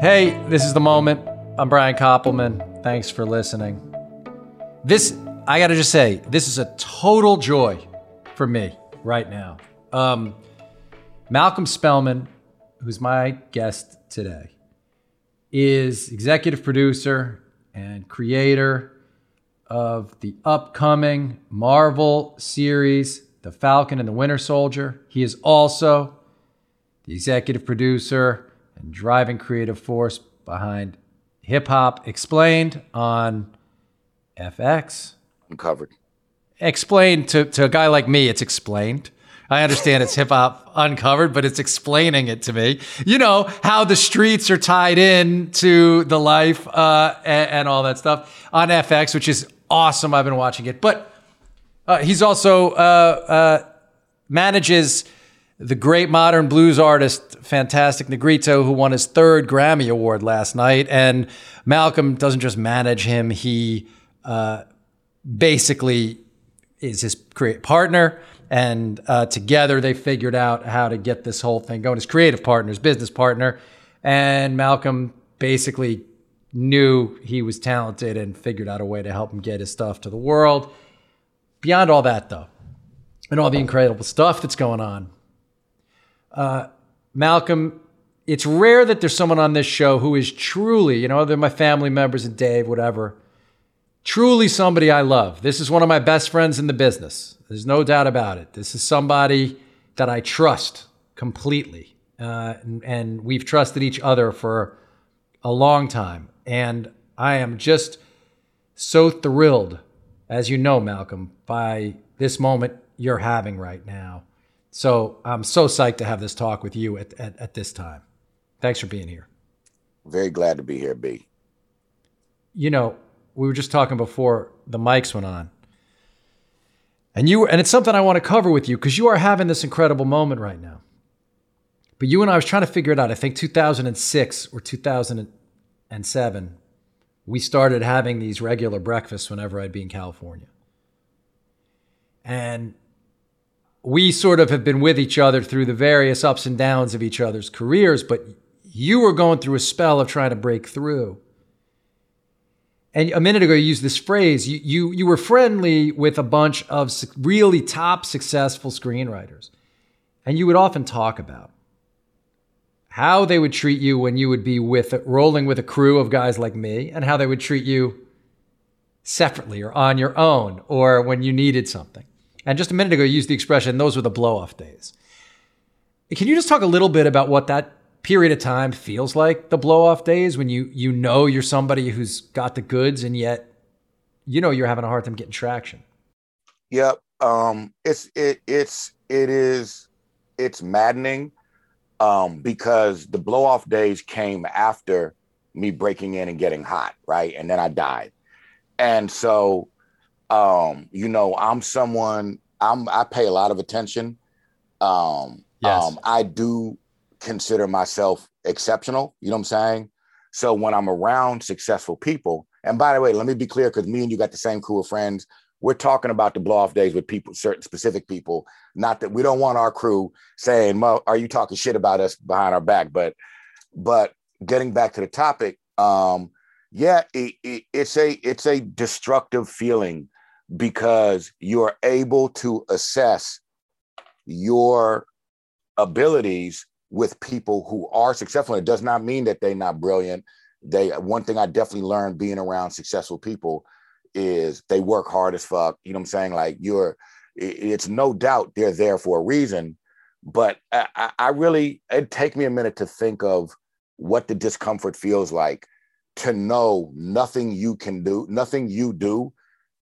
Hey, this is the moment. I'm Brian Koppelman. Thanks for listening. This, I gotta just say, this is a total joy for me right now. Um, Malcolm Spellman, who's my guest today, is executive producer and creator of the upcoming Marvel series, The Falcon and the Winter Soldier. He is also the executive producer and driving creative force behind Hip Hop Explained on FX. Uncovered. Explained to, to a guy like me, it's explained. I understand it's hip hop uncovered, but it's explaining it to me. You know, how the streets are tied in to the life uh, and, and, all that stuff on FX, which is awesome. I've been watching it. But uh, he's also uh, uh manages the great modern blues artist, Fantastic Negrito, who won his third Grammy Award last night. And Malcolm doesn't just manage him, he uh, basically is his creative partner. And uh, together they figured out how to get this whole thing going. His creative partner, his business partner. And Malcolm basically knew he was talented and figured out a way to help him get his stuff to the world. Beyond all that, though, and all the incredible stuff that's going on, uh, Malcolm, it's rare that there's someone on this show who is truly, you know, they're my family members and Dave, whatever, truly somebody I love. This is one of my best friends in the business. There's no doubt about it. This is somebody that I trust completely. Uh, and, and we've trusted each other for a long time. And I am just so thrilled, as you know, Malcolm, by this moment you're having right now. So I'm so psyched to have this talk with you at, at, at this time. Thanks for being here. Very glad to be here, B. You know, we were just talking before the mics went on. And you and it's something I want to cover with you because you are having this incredible moment right now. But you and I was trying to figure it out. I think 2006 or 2007, we started having these regular breakfasts whenever I'd be in California. And we sort of have been with each other through the various ups and downs of each other's careers, but you were going through a spell of trying to break through. And a minute ago, you used this phrase. You, you, you were friendly with a bunch of really top successful screenwriters. And you would often talk about how they would treat you when you would be with rolling with a crew of guys like me, and how they would treat you separately or on your own, or when you needed something. And just a minute ago, you used the expression, those were the blow off days. Can you just talk a little bit about what that period of time feels like, the blow off days, when you, you know you're somebody who's got the goods and yet you know you're having a hard time getting traction? Yep. Um, it's, it, it's, it is, it's maddening um, because the blow off days came after me breaking in and getting hot, right? And then I died. And so um, you know, I'm someone I'm I pay a lot of attention. Um, yes. um I do consider myself exceptional, you know what I'm saying? So when I'm around successful people, and by the way, let me be clear because me and you got the same crew of friends. We're talking about the blow off days with people, certain specific people. Not that we don't want our crew saying, "Are you talking shit about us behind our back?" But, but getting back to the topic, um, yeah, it, it, it's a it's a destructive feeling because you're able to assess your abilities with people who are successful. It does not mean that they're not brilliant. They one thing I definitely learned being around successful people is they work hard as fuck. You know what I'm saying? Like you're it's no doubt they're there for a reason. But I, I really it take me a minute to think of what the discomfort feels like to know nothing you can do, nothing you do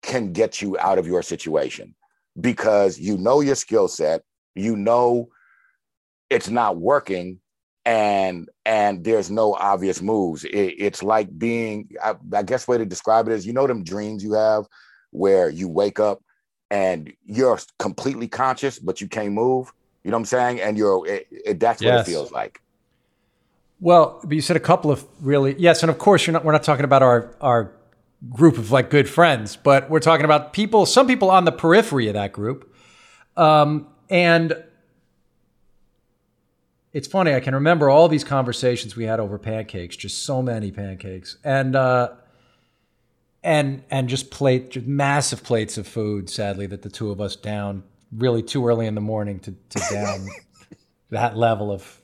can get you out of your situation because you know your skill set, you know it's not working and and there's no obvious moves. It, it's like being I, I, guess way to describe it is you know them dreams you have where you wake up and you're completely conscious but you can't move? You know what i'm saying? And you're it, it, that's yes. what it feels like. Well but you said a couple of really yes and of course you're not we're not talking about our our group of like good friends, but we're talking about people, some people on the periphery of that group. Um, and it's funny. I can remember all these conversations we had over pancakes, just so many pancakes, and uh, and and just plate, just massive plates of food. Sadly, that the two of us down really too early in the morning to to down that level of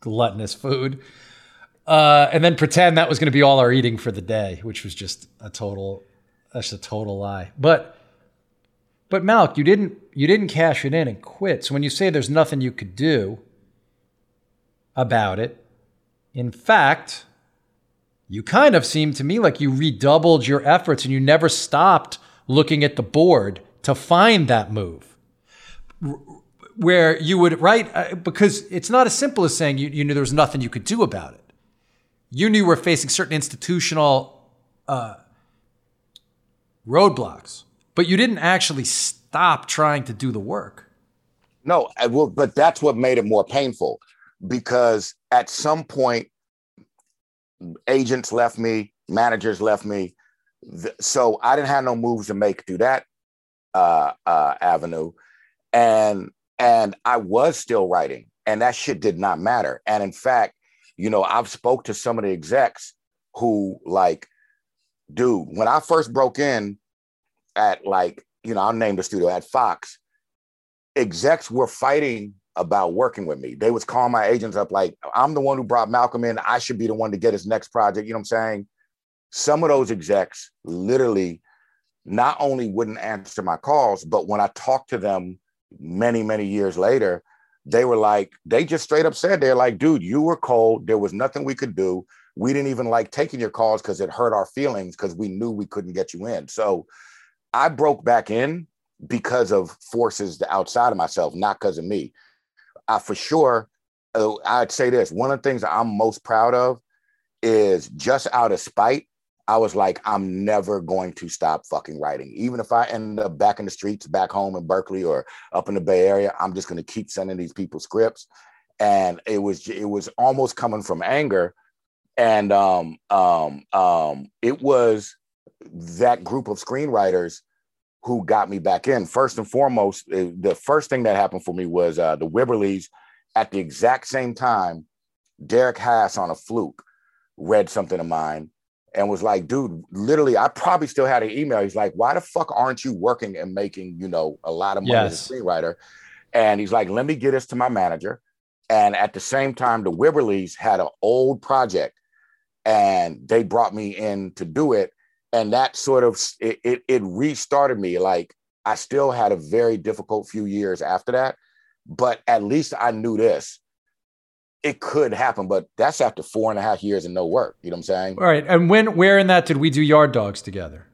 gluttonous food, uh, and then pretend that was going to be all our eating for the day, which was just a total, that's a total lie. But but Malk, you didn't you didn't cash it in and quit. So when you say there's nothing you could do about it. In fact, you kind of seem to me like you redoubled your efforts and you never stopped looking at the board to find that move. Where you would, right? Uh, because it's not as simple as saying you, you knew there was nothing you could do about it. You knew were facing certain institutional uh, roadblocks, but you didn't actually stop trying to do the work. No, I will, but that's what made it more painful because at some point agents left me, managers left me. So I didn't have no moves to make through that uh, uh, avenue, and and I was still writing, and that shit did not matter. And in fact, you know, I've spoke to some of the execs who like, dude, when I first broke in at like, you know, I'll name the studio at Fox, execs were fighting about working with me. They was calling my agents up like, I'm the one who brought Malcolm in. I should be the one to get his next project. You know what I'm saying? Some of those execs literally not only wouldn't answer my calls, but when I talked to them many, many years later, they were like, they just straight up said, they're like, dude, you were cold. There was nothing we could do. We didn't even like taking your calls because it hurt our feelings because we knew we couldn't get you in. So I broke back in because of forces outside of myself, not because of me. I for sure, uh, I'd say this one of the things I'm most proud of is just out of spite. I was like, I'm never going to stop fucking writing. Even if I end up back in the streets, back home in Berkeley or up in the Bay Area, I'm just going to keep sending these people scripts. And it was it was almost coming from anger, and um, um, um, it was that group of screenwriters who got me back in. First and foremost, eh, the first thing that happened for me was uh, the Wibberleys at the exact same time. Derek Haas on a fluke read something of mine and was like, dude, literally, I probably still had an email. He's like, why the fuck aren't you working and making, you know, a lot of money yes. as a screenwriter? And he's like, let me get this to my manager. And at the same time, the Wibberleys had an old project and they brought me in to do it and that sort of it, it, it restarted me like i still had a very difficult few years after that but at least i knew this it could happen but that's after four and a half years and no work you know what i'm saying all right and when where in that did we do yard dogs together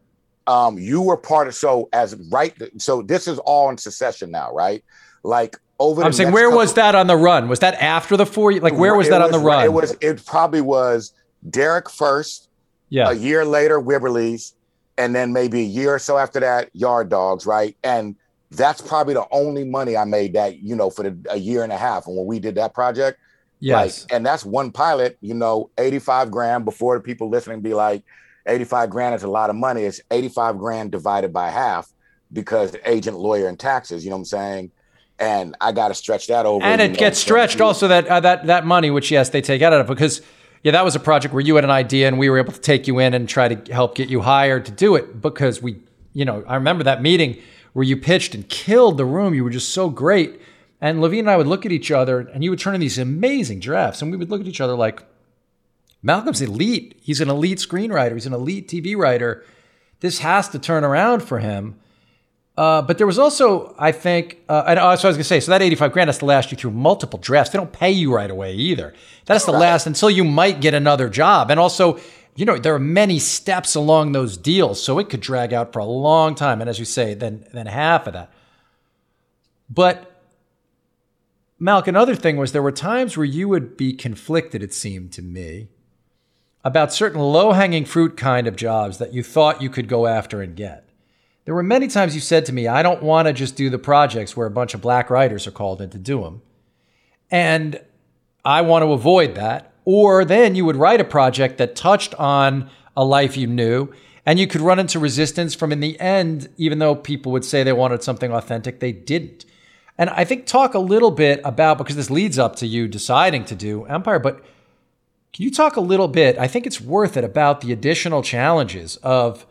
um you were part of so as right so this is all in succession now right like over i'm saying where couple, was that on the run was that after the four like where was that was, on the run it was it probably was derek first yeah. A year later, Wibberleys, and then maybe a year or so after that, Yard Dogs, right? And that's probably the only money I made that, you know, for the, a year and a half. And when we did that project, yes. Like, and that's one pilot, you know, 85 grand before the people listening be like, 85 grand is a lot of money. It's 85 grand divided by half because agent, lawyer, and taxes, you know what I'm saying? And I got to stretch that over. And it know, gets stretched also that, uh, that, that money, which yes, they take out of it because yeah, that was a project where you had an idea and we were able to take you in and try to help get you hired to do it because we, you know, I remember that meeting where you pitched and killed the room. You were just so great. And Levien and I would look at each other and you would turn in these amazing drafts and we would look at each other like, Malcolm's elite. He's an elite screenwriter. He's an elite TV writer. This has to turn around for him. Uh, but there was also, I think, uh, and uh, so I was going to say, so that 85 grand has to last you through multiple drafts. They don't pay you right away either. That has to right. last until you might get another job. And also, you know, there are many steps along those deals. So it could drag out for a long time. And as you say, then, then half of that. But Malk, another thing was there were times where you would be conflicted, it seemed to me, about certain low hanging fruit kind of jobs that you thought you could go after and get. There were many times you said to me, I don't want to just do the projects where a bunch of black writers are called in to do them. And I want to avoid that. Or then you would write a project that touched on a life you knew, and you could run into resistance from in the end, even though people would say they wanted something authentic, they didn't. And I think talk a little bit about because this leads up to you deciding to do Empire, but can you talk a little bit? I think it's worth it about the additional challenges of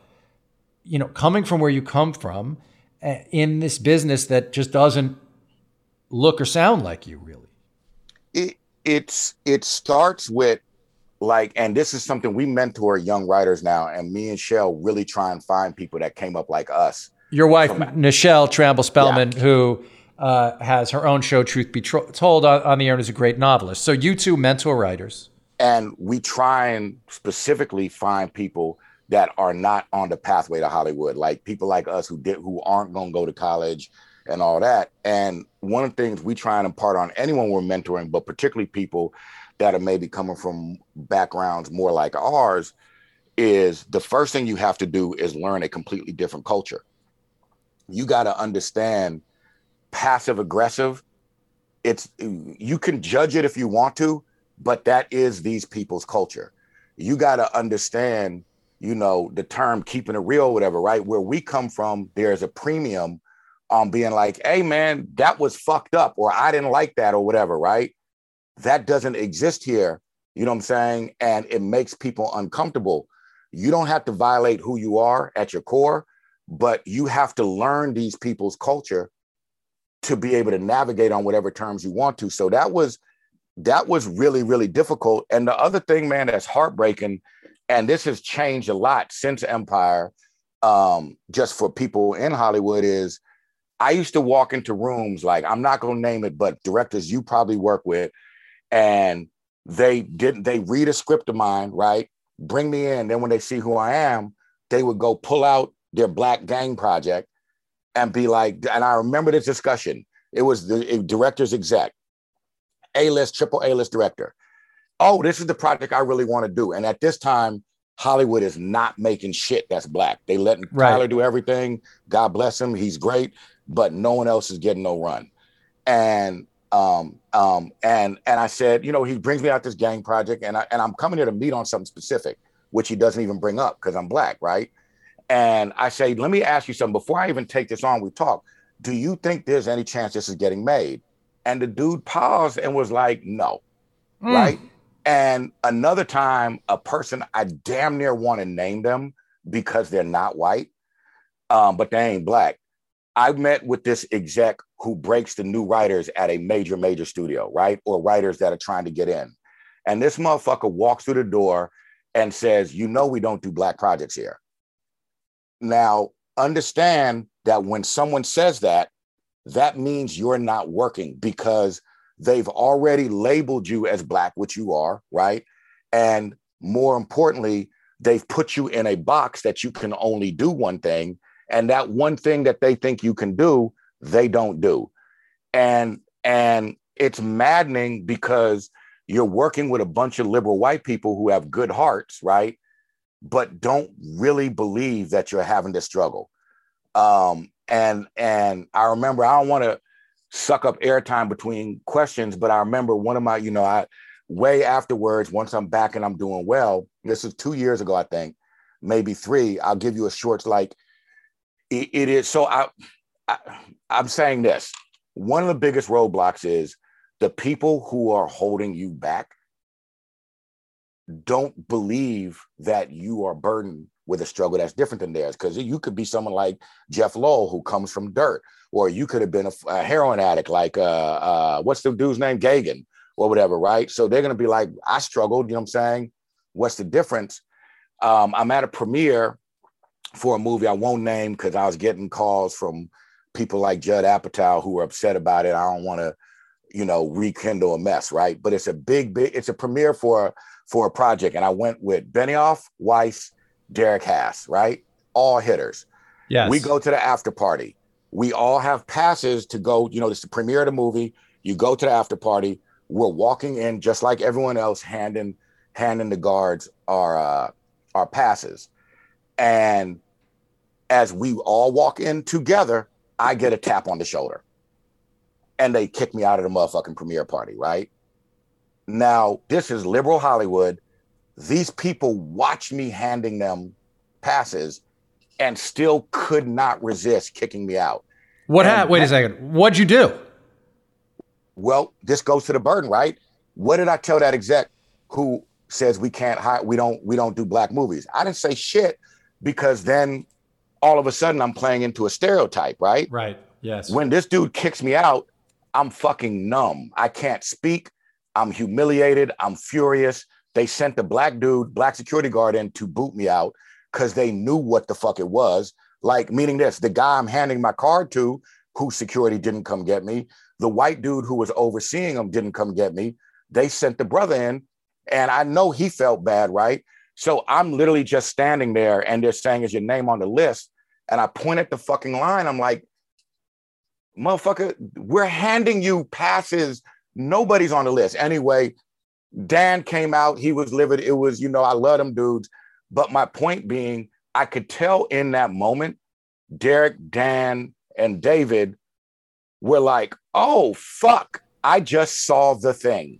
you know coming from where you come from eh, in this business that just doesn't look or sound like you really. It it's it starts with like, and this is something we mentor young writers now, and me and Shell really try and find people that came up like us. Your wife, From, Nichelle Tramble Spellman, yeah. who uh, has her own show, Truth Be Tro- Told, on, on the air and is a great novelist. So you two mentor writers. And we try and specifically find people that are not on the pathway to Hollywood, like people like us who did who aren't going to go to college and all that. And one of the things we try and impart on anyone we're mentoring, but particularly people that are maybe coming from backgrounds more like ours is the first thing you have to do is learn a completely different culture. You got to understand passive aggressive. It's you can judge it if you want to, but that is these people's culture. You got to understand, you know, the term keeping it real, whatever, right? Where we come from, there's a premium on being like, hey man, that was fucked up, or I didn't like that, or whatever, right? That doesn't exist here. You know what I'm saying? And it makes people uncomfortable. You don't have to violate who you are at your core, but you have to learn these people's culture to be able to navigate on whatever terms you want to. So that was that was really really difficult. And the other thing, man, that's heartbreaking, and this has changed a lot since Empire, um, just for people in Hollywood, is I used to walk into rooms like I'm not going to name it, but directors you probably work with and they didn't they read a script of mine right bring me in then when they see who i am they would go pull out their black gang project and be like and i remember this discussion. It was the director's exec a-list triple a-list director. Oh this is the project i really want to do. And at this time hollywood is not making shit that's black. They letting right. tyler do everything. God bless him. He's great but no one else is getting no run. And um, um, and and I said, you know, he brings me out this gang project, and I and I'm coming here to meet on something specific, which he doesn't even bring up because I'm black, right? And I say, let me ask you something before I even take this on. We talk. Do you think there's any chance this is getting made? And the dude paused and was like, no, mm. right? And another time, a person I damn near want to name them because they're not white, um, but they ain't black. I met with this exec who breaks the new writers at a major, major studio, right? Or writers that are trying to get in. And this motherfucker walks through the door and says, You know, we don't do black projects here. Now, understand that when someone says that, that means you're not working because they've already labeled you as black, which you are, right? And more importantly, they've put you in a box that you can only do one thing. And that one thing that they think you can do they don't do. And and it's maddening because you're working with a bunch of liberal white people who have good hearts, right? But don't really believe that you're having this struggle. Um, and and I remember I don't want to suck up airtime between questions, but I remember one of my, you know, I way afterwards, once I'm back and I'm doing well, this is two years ago, I think, maybe three. I'll give you a short like it, it is so I I, I'm saying this. One of the biggest roadblocks is the people who are holding you back don't believe that you are burdened with a struggle that's different than theirs. Because you could be someone like Jeff Lowell who comes from dirt, or you could have been a, a heroin addict like uh, uh, what's the dude's name, Gaghan, or whatever, right? So they're gonna be like, I struggled. You know what I'm saying? What's the difference? Um, I'm at a premiere for a movie I won't name because I was getting calls from people like Judd Apatow who were upset about it. I don't want to, you know, rekindle a mess, right? But it's a big, big, it's a premiere for for a project, and I went with Benioff, Weiss, Derek Haas, right? All hitters. Yes. We go to the after party. We all have passes to go. You know, it's the premiere of the movie. You go to the after party. We're walking in just like everyone else, handing handing the guards our uh, our passes, and as we all walk in together, I get a tap on the shoulder and they kick me out of the motherfucking premiere party, right? Now, this is liberal Hollywood. These people watch me handing them passes and still could not resist kicking me out. What happened? Wait a second. What'd you do? Well, this goes to the burden, right? What did I tell that exec who says we can't hire, we don't, we don't do black movies? I didn't say shit because then all of a sudden I'm playing into a stereotype, right? Right. Yes. When this dude kicks me out, I'm fucking numb. I can't speak. I'm humiliated. I'm furious. They sent the black dude, black security guard in to boot me out because they knew what the fuck it was. Like, meaning this, the guy I'm handing my card to, whose security didn't come get me, the white dude who was overseeing him didn't come get me. They sent the brother in, and I know he felt bad, right? So I'm literally just standing there, and they're saying, Is your name on the list? And I point at the fucking line. I'm like, motherfucker, we're handing you passes. Nobody's on the list. Anyway, Dan came out. He was livid. It was, you know, I love them dudes. But my point being, I could tell in that moment, Derek, Dan, and David were like, oh, fuck, I just saw the thing.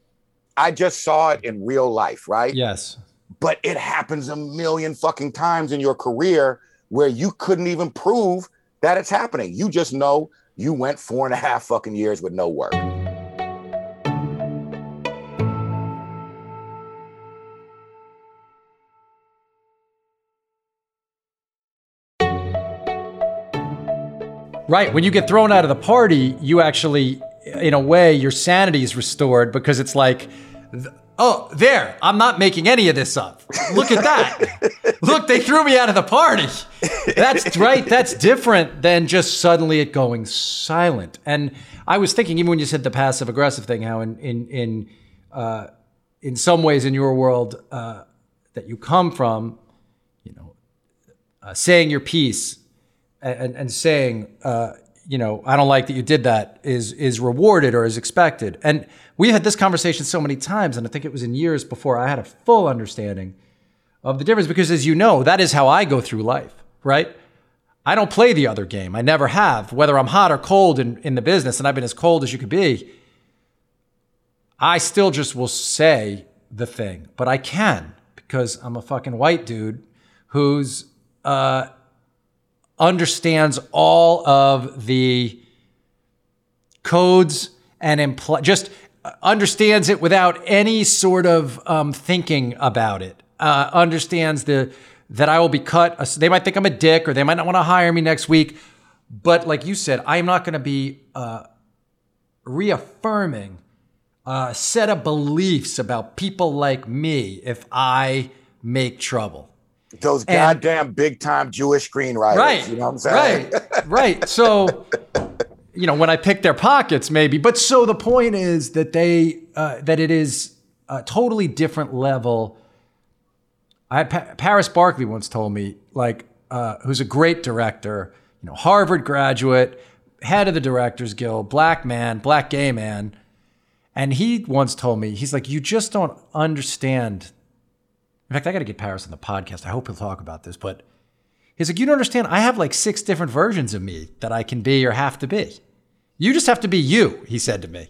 I just saw it in real life, right? Yes. But it happens a million fucking times in your career where you couldn't even prove that it's happening. You just know you went four and a half fucking years with no work. Right. When you get thrown out of the party, you actually, in a way, your sanity is restored because it's like, oh, there, I'm not making any of this up. Look at that. Look, they threw me out of the party. That's right. That's different than just suddenly it going silent. And I was thinking, even when you said the passive aggressive thing, how in in in uh, in some ways in your world uh, that you come from, you know, uh, saying your piece and, and saying, uh, you know, I don't like that you did that is is rewarded or is expected. And we had this conversation so many times, and I think it was in years before I had a full understanding of the difference. Because as you know, that is how I go through life, right? I don't play the other game. I never have. Whether I'm hot or cold in, in the business, and I've been as cold as you could be, I still just will say the thing. But I can because I'm a fucking white dude who's uh, understands all of the codes and impl- just understands it without any sort of um, thinking about it. Uh, understands the that I will be cut. They might think I'm a dick, or they might not want to hire me next week. But like you said, I'm not going to be uh, reaffirming a set of beliefs about people like me if I make trouble. Those goddamn big time Jewish screenwriters. Right. You know what I'm saying? Right. right. So, you know, when I pick their pockets, maybe. But so the point is that they, uh, that it is a totally different level. I pa- Paris Barclay once told me, like, uh, who's a great director, you know, Harvard graduate, head of the Directors Guild, black man, black gay man. And he once told me, he's like, you just don't understand in fact, I got to get Paris on the podcast. I hope he'll talk about this. But he's like, you don't understand. I have like six different versions of me that I can be or have to be. You just have to be you, he said to me.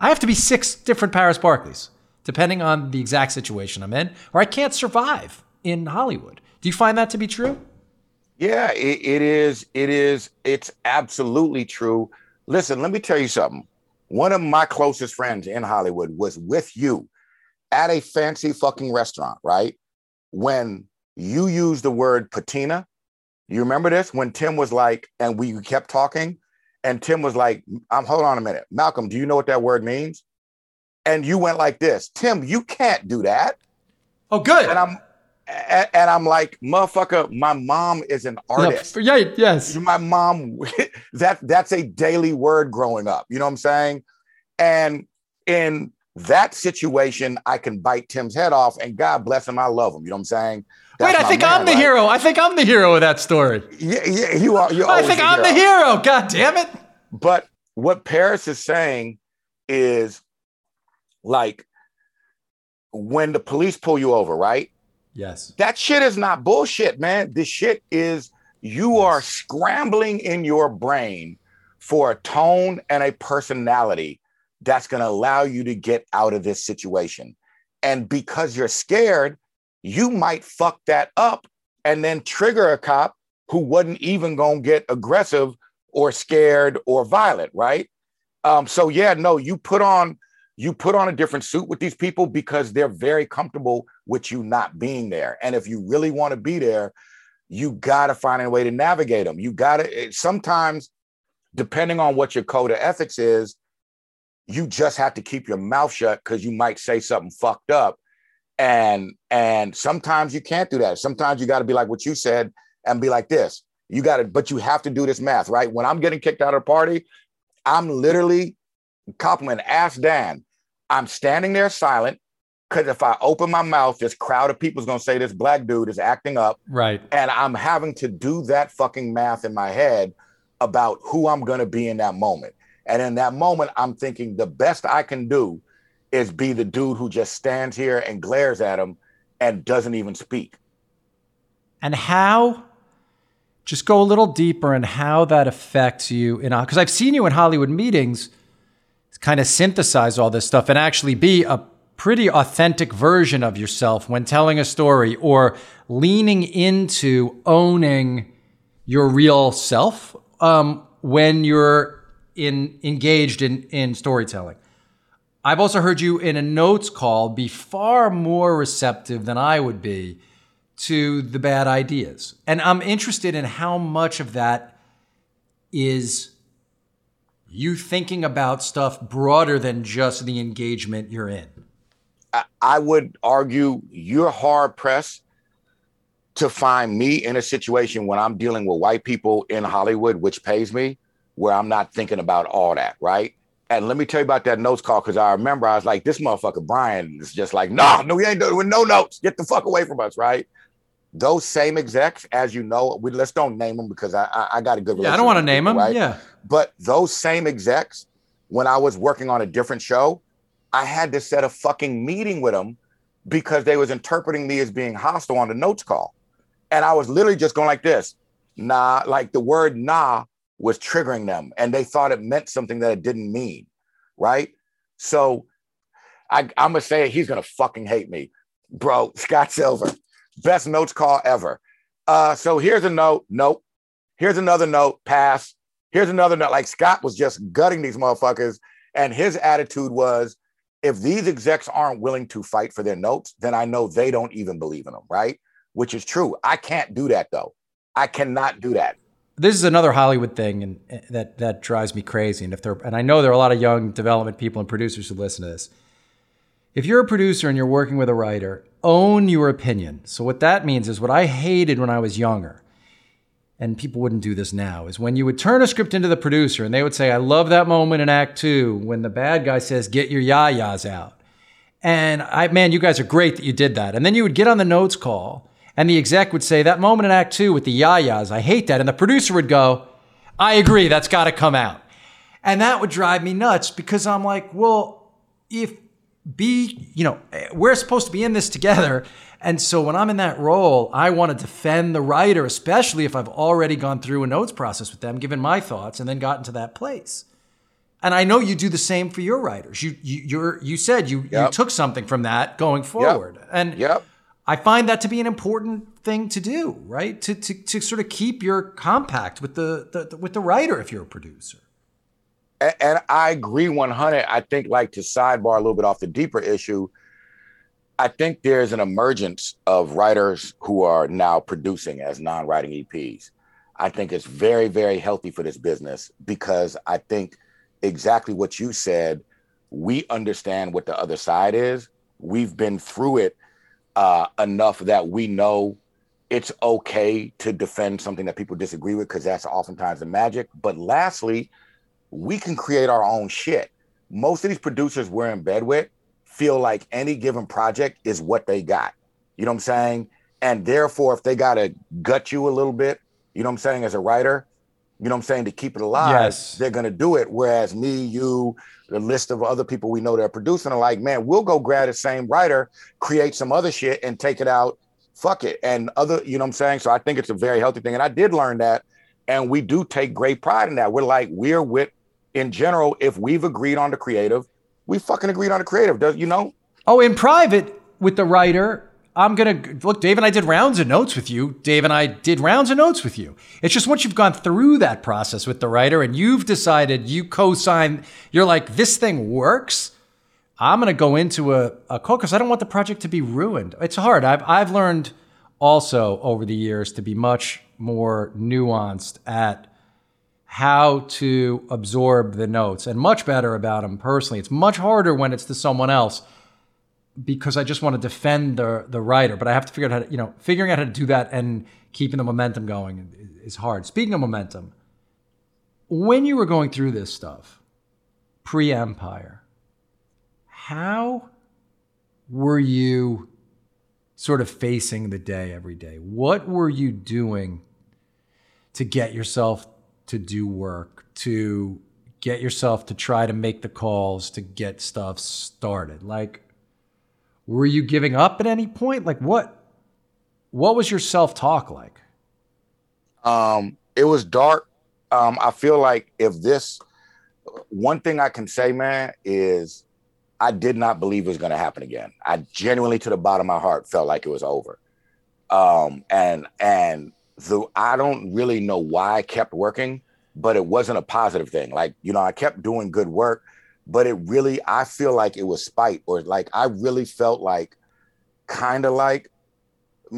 I have to be six different Paris Barclays, depending on the exact situation I'm in, or I can't survive in Hollywood. Do you find that to be true? Yeah, it, it is. It is. It's absolutely true. Listen, let me tell you something. One of my closest friends in Hollywood was with you at a fancy fucking restaurant, right? When you use the word patina, you remember this when Tim was like, and we kept talking, and Tim was like, "I'm hold on a minute, Malcolm. Do you know what that word means?" And you went like this, Tim. You can't do that. Oh, good. And I'm and I'm like, motherfucker, my mom is an artist. Yeah, yes. My mom, that that's a daily word growing up. You know what I'm saying? And in that situation, I can bite Tim's head off, and God bless him, I love him. You know what I'm saying? That's Wait, I think man, I'm the right? hero. I think I'm the hero of that story. Yeah, yeah you are. I think the I'm hero. the hero. God damn it! But what Paris is saying is like when the police pull you over, right? Yes. That shit is not bullshit, man. This shit is you yes. are scrambling in your brain for a tone and a personality that's going to allow you to get out of this situation. And because you're scared, you might fuck that up and then trigger a cop who wasn't even going to get aggressive or scared or violent, right? Um, so yeah, no, you put on you put on a different suit with these people because they're very comfortable with you not being there. And if you really want to be there, you got to find a way to navigate them. You got to sometimes, depending on what your code of ethics is, you just have to keep your mouth shut because you might say something fucked up. And and sometimes you can't do that. Sometimes you got to be like what you said and be like this. You got to, but you have to do this math, right? When I'm getting kicked out of the party, I'm literally compliment ass Dan. I'm standing there silent because if I open my mouth, this crowd of people is going to say this black dude is acting up. Right. And I'm having to do that fucking math in my head about who I'm going to be in that moment. And in that moment, I'm thinking the best I can do is be the dude who just stands here and glares at him and doesn't even speak. And how, just go a little deeper in how that affects you in because I've seen you in Hollywood meetings kind of synthesize all this stuff and actually be a pretty authentic version of yourself when telling a story or leaning into owning your real self um, when you're in engaged in, in storytelling. I've also heard you in a notes call be far more receptive than I would be to the bad ideas. And I'm interested in how much of that is you thinking about stuff broader than just the engagement you're in? I would argue you're hard pressed to find me in a situation when I'm dealing with white people in Hollywood, which pays me, where I'm not thinking about all that, right? And let me tell you about that notes call because I remember I was like, this motherfucker Brian is just like, nah, no, we ain't doing with no notes. Get the fuck away from us, right? those same execs, as you know, we let's don't name them because I I, I got a good. Yeah, I don't want to name them. Right? Yeah, but those same execs, when I was working on a different show, I had to set a fucking meeting with them because they was interpreting me as being hostile on the notes call, and I was literally just going like this, nah, like the word nah was triggering them, and they thought it meant something that it didn't mean, right? So, I I'm gonna say he's gonna fucking hate me, bro. Scott Silver Best notes call ever. Uh, so here's a note. Nope. Here's another note. Pass. Here's another note. Like Scott was just gutting these motherfuckers. And his attitude was if these execs aren't willing to fight for their notes, then I know they don't even believe in them, right? Which is true. I can't do that though. I cannot do that. This is another Hollywood thing, and eh, that that drives me crazy. And if there, and I know there are a lot of young development people and producers who listen to this. If you're a producer and you're working with a writer, own your opinion. So, what that means is what I hated when I was younger, and people wouldn't do this now, is when you would turn a script into the producer and they would say, I love that moment in Act Two when the bad guy says, Get your yayas out. And I, man, you guys are great that you did that. And then you would get on the notes call, and the exec would say, That moment in Act Two with the yayas, I hate that. And the producer would go, I agree, that's got to come out. And that would drive me nuts because I'm like, well, if be, you know, we're supposed to be in this together. And so when I'm in that role, I want to defend the writer, especially if I've already gone through a notes process with them, given my thoughts, and then gotten to that place. And I know you do the same for your writers. You you you're, you said you, yep. you took something from that going forward. Yep. And yep. I find that to be an important thing to do, right? To, to, to sort of keep your compact with the, the, the with the writer if you're a producer and I agree 100. I think, like to sidebar a little bit off the deeper issue, I think there's an emergence of writers who are now producing as non writing EPs. I think it's very, very healthy for this business because I think exactly what you said, we understand what the other side is. We've been through it uh, enough that we know it's okay to defend something that people disagree with because that's oftentimes the magic. But lastly, we can create our own shit. Most of these producers we're in bed with feel like any given project is what they got. You know what I'm saying? And therefore, if they got to gut you a little bit, you know what I'm saying, as a writer, you know what I'm saying, to keep it alive, yes. they're going to do it. Whereas me, you, the list of other people we know that are producing are like, man, we'll go grab the same writer, create some other shit and take it out. Fuck it. And other, you know what I'm saying? So I think it's a very healthy thing. And I did learn that. And we do take great pride in that. We're like, we're with in general, if we've agreed on the creative, we fucking agreed on the creative. Does you know? Oh, in private with the writer, I'm gonna look, Dave and I did rounds of notes with you. Dave and I did rounds of notes with you. It's just once you've gone through that process with the writer and you've decided you co-sign, you're like, this thing works. I'm gonna go into a, a because I don't want the project to be ruined. It's hard. I've I've learned also over the years to be much more nuanced at how to absorb the notes and much better about them personally. It's much harder when it's to someone else because I just want to defend the the writer, but I have to figure out how to, you know, figuring out how to do that and keeping the momentum going is hard. Speaking of momentum, when you were going through this stuff, pre-empire, how were you sort of facing the day every day? What were you doing to get yourself to do work, to get yourself to try to make the calls, to get stuff started? Like were you giving up at any point? Like what what was your self-talk like? Um, it was dark. Um, I feel like if this one thing I can say, man, is I did not believe it was going to happen again. I genuinely, to the bottom of my heart, felt like it was over. Um, and and the I don't really know why I kept working, but it wasn't a positive thing. Like you know, I kept doing good work, but it really I feel like it was spite or like I really felt like kind of like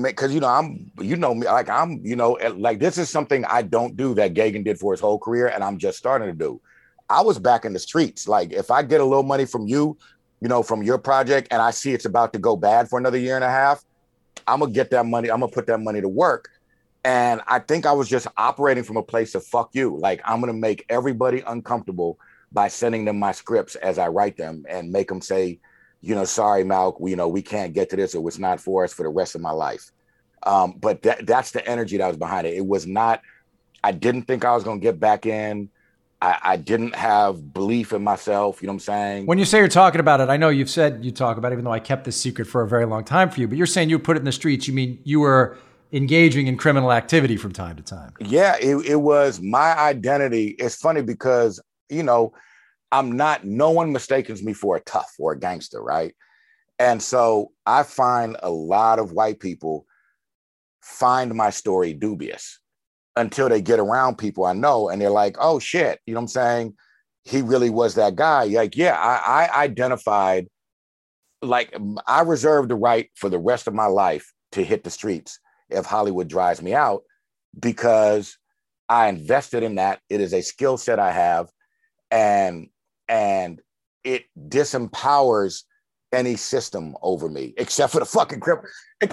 because you know I'm you know me like I'm you know like this is something I don't do that Gaghan did for his whole career and I'm just starting to do. I was back in the streets. Like if I get a little money from you, you know, from your project and I see it's about to go bad for another year and a half, I'm gonna get that money. I'm gonna put that money to work. And I think I was just operating from a place of fuck you. Like I'm gonna make everybody uncomfortable by sending them my scripts as I write them and make them say, you know, sorry, Malk, you know, we can't get to this or it's not for us for the rest of my life. Um, but that that's the energy that was behind it. It was not, I didn't think I was gonna get back in. I, I, didn't have belief in myself. You know what I'm saying? When you say you're talking about it, I know you've said you talk about it, even though I kept this secret for a very long time for you, but you're saying you put it in the streets. You mean you were engaging in criminal activity from time to time? Yeah, it, it was my identity. It's funny because you know, I'm not, no one mistakes me for a tough or a gangster, right? And so I find a lot of white people find my story dubious until they get around people I know and they're like, oh shit, you know what I'm saying? He really was that guy. Like, yeah, I, I identified, like, I reserved the right for the rest of my life to hit the streets if Hollywood drives me out because I invested in that. It is a skill set I have and and it disempowers any system over me except for the fucking crip.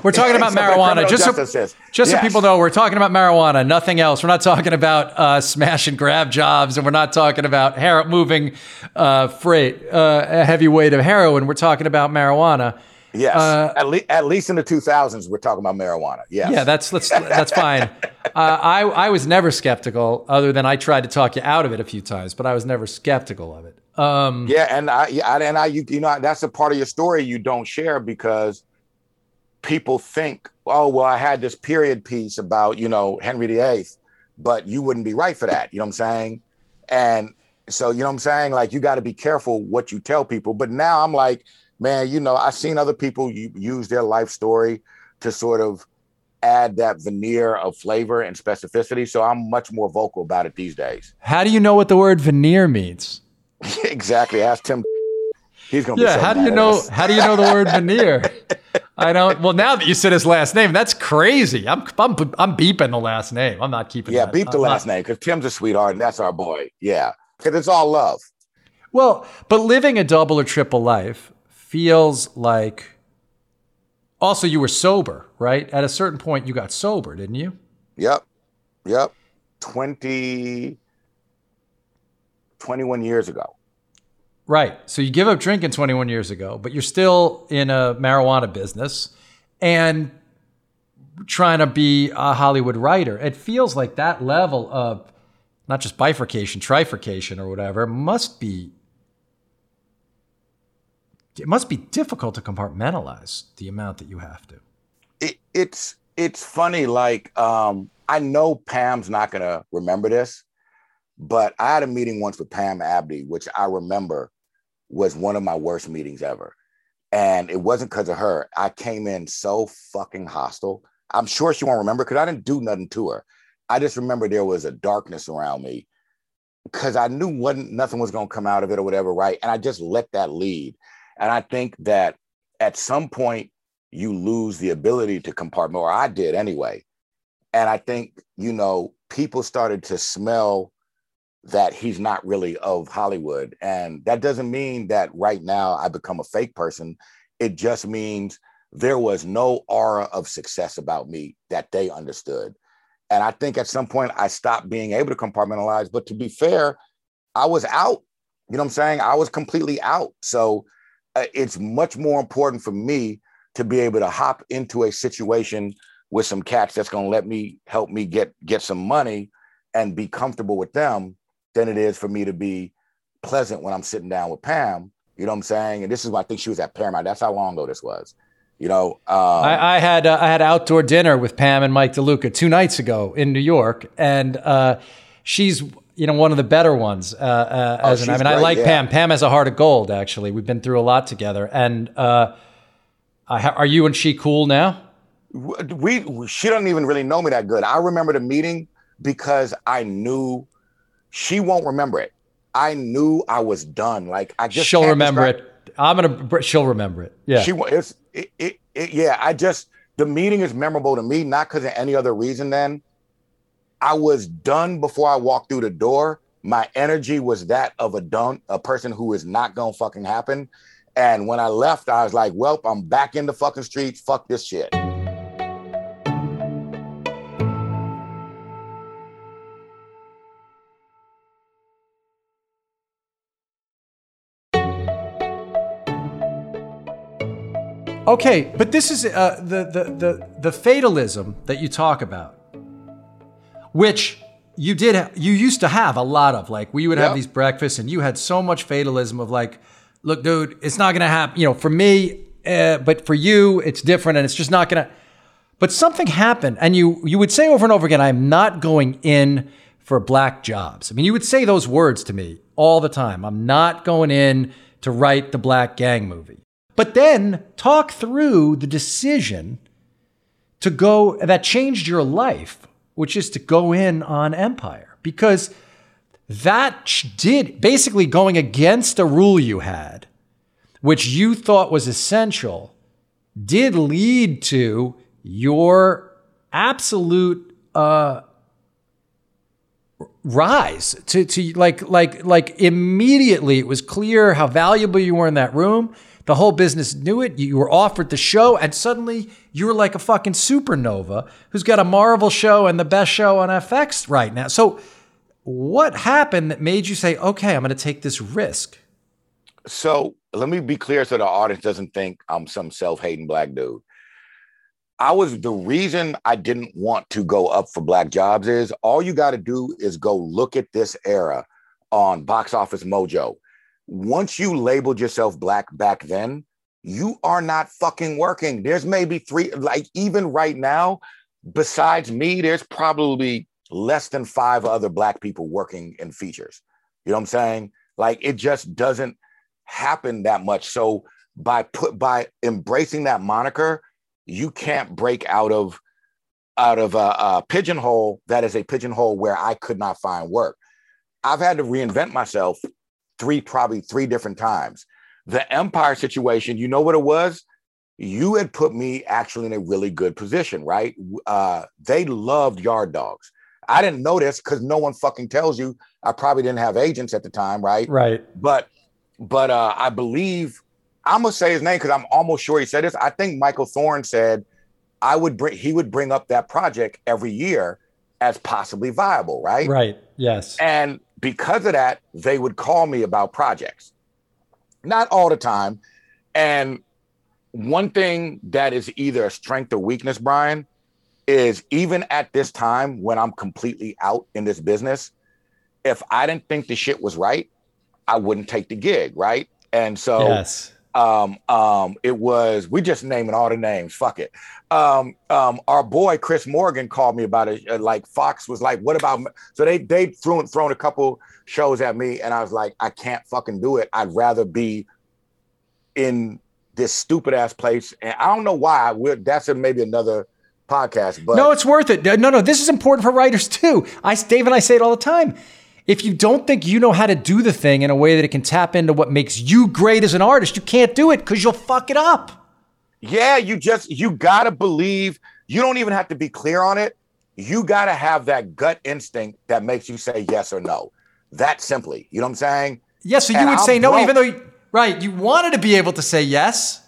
We're talking about marijuana. Just so, just yes. so people know, we're talking about marijuana, nothing else. We're not talking about uh, smash and grab jobs, and we're not talking about moving uh, freight, uh, a heavy weight of heroin. We're talking about marijuana. Yes, uh, at, le- at least in the 2000s, we're talking about marijuana. Yes. Yeah, that's that's, that's fine. uh, I I was never skeptical, other than I tried to talk you out of it a few times, but I was never skeptical of it. Um, yeah, and I yeah, and I you, you know that's a part of your story you don't share because people think, oh well, I had this period piece about you know Henry VIII, but you wouldn't be right for that. You know what I'm saying? And so you know what I'm saying? Like you got to be careful what you tell people. But now I'm like man, you know, I've seen other people use their life story to sort of add that veneer of flavor and specificity. So I'm much more vocal about it these days. How do you know what the word veneer means? exactly. Ask Tim. He's gonna. Yeah. So how do you know? How do you know the word veneer? I don't. Well, now that you said his last name, that's crazy. I'm I'm I'm beeping the last name. I'm not keeping. Yeah, that. beep the I'm last not. name because Tim's a sweetheart and that's our boy. Yeah, because it's all love. Well, but living a double or triple life feels like also you were sober, right? At a certain point you got sober, didn't you? Yep. Yep. 20 21 years ago. Right. So you give up drinking 21 years ago, but you're still in a marijuana business and trying to be a Hollywood writer. It feels like that level of not just bifurcation, trifurcation or whatever must be it must be difficult to compartmentalize the amount that you have to. It, it's it's funny. Like um, I know Pam's not gonna remember this, but I had a meeting once with Pam Abdy, which I remember was one of my worst meetings ever. And it wasn't because of her. I came in so fucking hostile. I'm sure she won't remember because I didn't do nothing to her. I just remember there was a darkness around me because I knew wasn't nothing was gonna come out of it or whatever, right? And I just let that lead. And I think that at some point you lose the ability to compartment, or I did anyway. And I think, you know, people started to smell that he's not really of Hollywood. And that doesn't mean that right now I become a fake person. It just means there was no aura of success about me that they understood. And I think at some point I stopped being able to compartmentalize. But to be fair, I was out. You know what I'm saying? I was completely out. So it's much more important for me to be able to hop into a situation with some cats that's going to let me help me get get some money and be comfortable with them than it is for me to be pleasant when I'm sitting down with Pam. You know what I'm saying? And this is why I think she was at Paramount. That's how long ago this was. You know, um, I, I, had uh, I had outdoor dinner with Pam and Mike DeLuca two nights ago in New York, and uh, she's you know one of the better ones. Uh, uh oh, as an, I mean, great, I like yeah. Pam. Pam has a heart of gold. Actually, we've been through a lot together. And uh, are you and she cool now? We she doesn't even really know me that good. I remember the meeting because I knew she won't remember it. I knew I was done. Like I just she'll remember describe- it. I'm gonna. She'll remember it. Yeah. She. It's. It, it, it, yeah. I just. The meeting is memorable to me, not because of any other reason. Then, I was done before I walked through the door. My energy was that of a done a person who is not gonna fucking happen. And when I left, I was like, "Well, I'm back in the fucking streets. Fuck this shit." Okay, but this is uh, the, the, the, the fatalism that you talk about, which you did, you used to have a lot of. Like, we would have these breakfasts, and you had so much fatalism of like, look, dude, it's not going to happen. You know, for me, uh, but for you, it's different, and it's just not going to. But something happened, and you you would say over and over again, "I'm not going in for black jobs." I mean, you would say those words to me all the time. I'm not going in to write the Black Gang movie. But then talk through the decision to go that changed your life, which is to go in on Empire. Because that did basically going against a rule you had, which you thought was essential, did lead to your absolute uh, rise to, to like like like immediately it was clear how valuable you were in that room the whole business knew it. You were offered the show, and suddenly you were like a fucking supernova who's got a Marvel show and the best show on FX right now. So, what happened that made you say, okay, I'm going to take this risk? So, let me be clear so the audience doesn't think I'm some self hating black dude. I was the reason I didn't want to go up for black jobs is all you got to do is go look at this era on Box Office Mojo once you labeled yourself black back then, you are not fucking working. There's maybe three, like even right now, besides me, there's probably less than five other black people working in features. You know what I'm saying? Like it just doesn't happen that much. So by put by embracing that moniker, you can't break out of out of a, a pigeonhole that is a pigeonhole where I could not find work. I've had to reinvent myself three, probably three different times. The Empire situation, you know what it was? You had put me actually in a really good position, right? Uh, they loved yard dogs. I didn't know this because no one fucking tells you. I probably didn't have agents at the time, right? Right. But but uh, I believe I'm gonna say his name because I'm almost sure he said this. I think Michael Thorn said I would bring he would bring up that project every year as possibly viable, right? Right. Yes. And because of that, they would call me about projects. Not all the time. And one thing that is either a strength or weakness, Brian, is even at this time when I'm completely out in this business, if I didn't think the shit was right, I wouldn't take the gig, right? And so yes um, um, it was we just naming all the names. Fuck it. Um, um, our boy Chris Morgan called me about it. Like Fox was like, "What about?" So they they threw thrown a couple shows at me, and I was like, "I can't fucking do it. I'd rather be in this stupid ass place, and I don't know why. We're, that's maybe another podcast, but no, it's worth it. No, no, this is important for writers too. I, Dave and I say it all the time. If you don't think you know how to do the thing in a way that it can tap into what makes you great as an artist, you can't do it because you'll fuck it up. Yeah, you just you gotta believe. You don't even have to be clear on it. You gotta have that gut instinct that makes you say yes or no. That simply. You know what I'm saying? Yeah, so you And would I'm say no, even though you, right, you wanted to be able to say yes.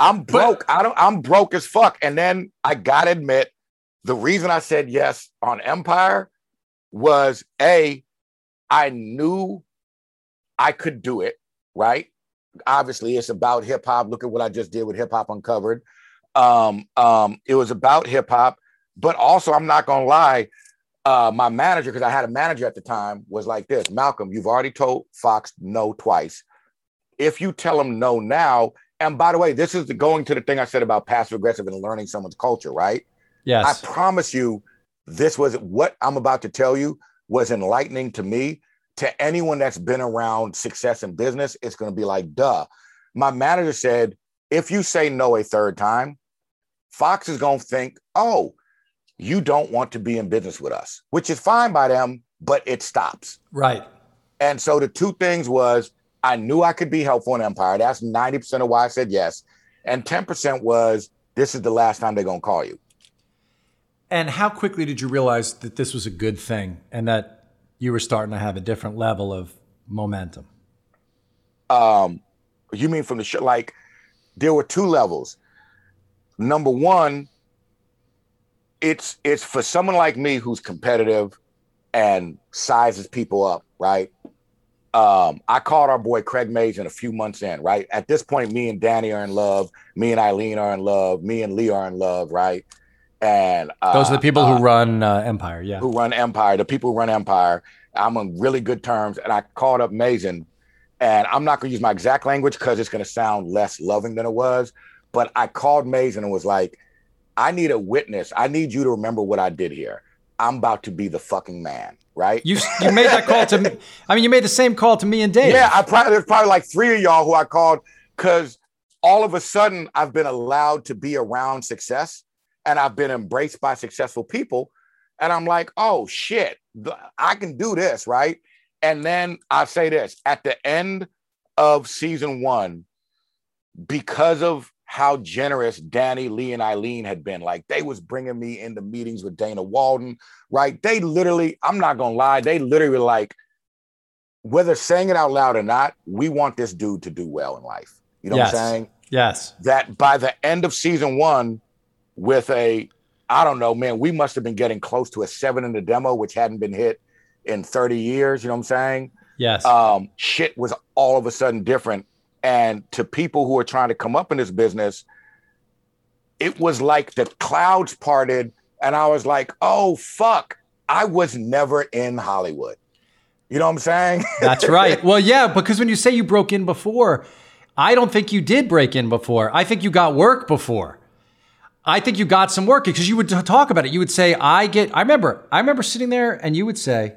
I'm broke. I don't. I'm broke as fuck. And then I gotta admit, the reason I said yes on Empire was a, I knew I could do it. Right. Obviously, it's about hip hop. Look at what I just did with Hip Hop Uncovered. Um, um, it was about hip hop, but also I'm not gonna lie. Uh, my manager, because I had a manager at the time, was like this: Malcolm, you've already told Fox no twice. If you tell him no now, and by the way, this is the, going to the thing I said about passive aggressive and learning someone's culture, right? Yes. I promise you, this was what I'm about to tell you was enlightening to me. To anyone that's been around success in business, it's going to be like, duh. My manager said, if you say no a third time, Fox is going to think, oh, you don't want to be in business with us, which is fine by them, but it stops. right. And so the two things was I knew I could be helpful in Empire. That's 90% of why I said yes. And 10% was this is the last time they're going to call you. And how quickly did you realize that this was a good thing and that you were starting to have a different level of momentum? Um, you mean from the show? Like there were two levels. Number one, it's it's for someone like me who's competitive and sizes people up, right? Um, I called our boy Craig Mazin a few months in, right? At this point, me and Danny are in love, me and Ilene are in love, me and Lee are in love, right? And uh, Those are the people uh, who run uh, Empire. Yeah. who run Empire, the people who run Empire. I'm on really good terms, and I called up Mazin, and I'm not going to use my exact language because it's going to sound less loving than it was. But I called Mazin and was like, "I need a witness. I need you to remember what I did here. I'm about to be the fucking man, right?" You you made that call to me. I mean, you made the same call to me and Dave. Yeah, I probably there's probably like three of y'all who I called because all of a sudden I've been allowed to be around success and I've been embraced by successful people. And I'm like, oh shit, I can do this, right? And then I say this at the end of season one, because of how generous Danny, Lee, and Ilene had been, like they was bringing me into meetings with Dana Walden, right? They literally, I'm not gonna lie, they literally were like, whether saying it out loud or not, we want this dude to do well in life. You know Yes. what I'm saying? Yes. That by the end of season one, with a, I don't know, man, we must have been getting close to a seven in the demo, which hadn't been hit in 30 years. You know what I'm saying? Yes. Um, shit was all of a sudden different. And to people who are trying to come up in this business, it was like the clouds parted, and I was like, oh, fuck, I was never in Hollywood. You know what I'm saying? That's right. Well, yeah, because when you say you broke in before, I don't think you did break in before. I think you got work before. I think you got some work because you would talk about it. You would say, "I get." I remember. I remember sitting there, and you would say,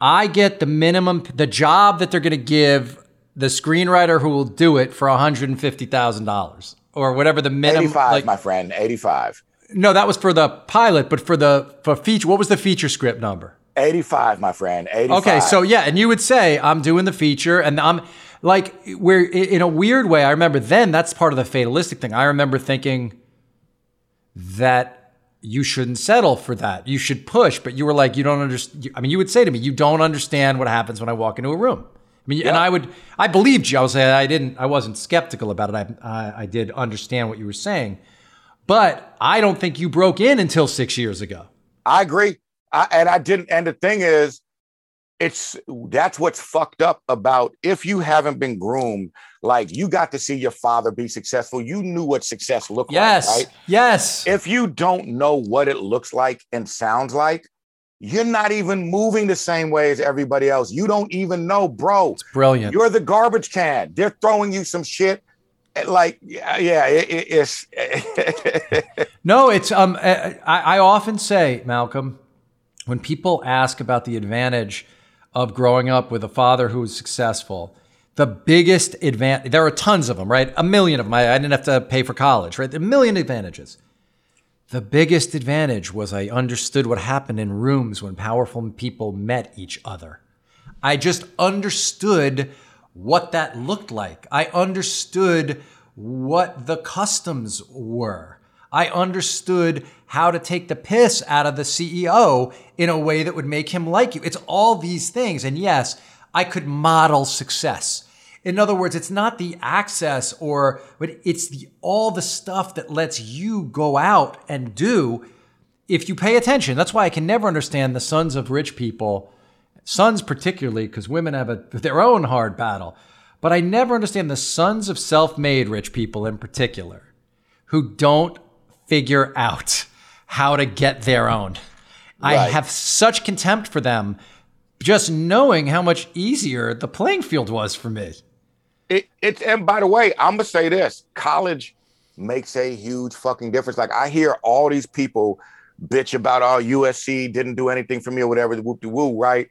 "I get the minimum, the job that they're going to give the screenwriter who will do it for one hundred and fifty thousand dollars or whatever the minimum." 85, like- my friend, 85. no, that was for the pilot, but for the for feature, what was the feature script number? 85, my friend. 85. Okay, so yeah, and you would say I'm doing the feature, and I'm like, we're in a weird way. I remember then that's part of the fatalistic thing. I remember thinking that you shouldn't settle for that. You should push, but you were like, you don't understand. I mean, you would say to me, you don't understand what happens when I walk into a room. I mean, and I would, I believed you. I was I didn't, I wasn't skeptical about it. I, I, I did understand what you were saying, but I don't think you broke in until six years ago. I agree. I, and I didn't. And the thing is, it's that's what's fucked up about if you haven't been groomed, like you got to see your father be successful. You knew what success looked Yes, like, right? yes. If you don't know what it looks like and sounds like, you're not even moving the same way as everybody else. You don't even know, bro. Brilliant. You're the garbage can. They're throwing you some shit. Eh, like, yeah, yeah it, it- it's No, it's um. Eh, eh, I, I often say, Malcolm, when people ask about the advantage of growing up with a father who was successful, the biggest advantage, there are tons of them, right? A million of them. I, I didn't have to pay for college, right? A million advantages. The biggest advantage was I understood what happened in rooms when powerful people met each other. I just understood what that looked like. I understood what the customs were. I understood how to take the piss out of the CEO in a way that would make him like you. It's all these things. And yes, I could model success. In other words, it's not the access or, but it's the, all the stuff that lets you go out and do if you pay attention. That's why I can never understand the sons of rich people, sons particularly, because women have a, their own hard battle. But I never understand the sons of self made rich people in particular who don't figure out how to get their own. Right. I have such contempt for them just knowing how much easier the playing field was for me. It, it's and by the way, I'm gonna say this: college makes a huge fucking difference. Like I hear all these people bitch about oh USC didn't do anything for me or whatever, the whoop de woo, right?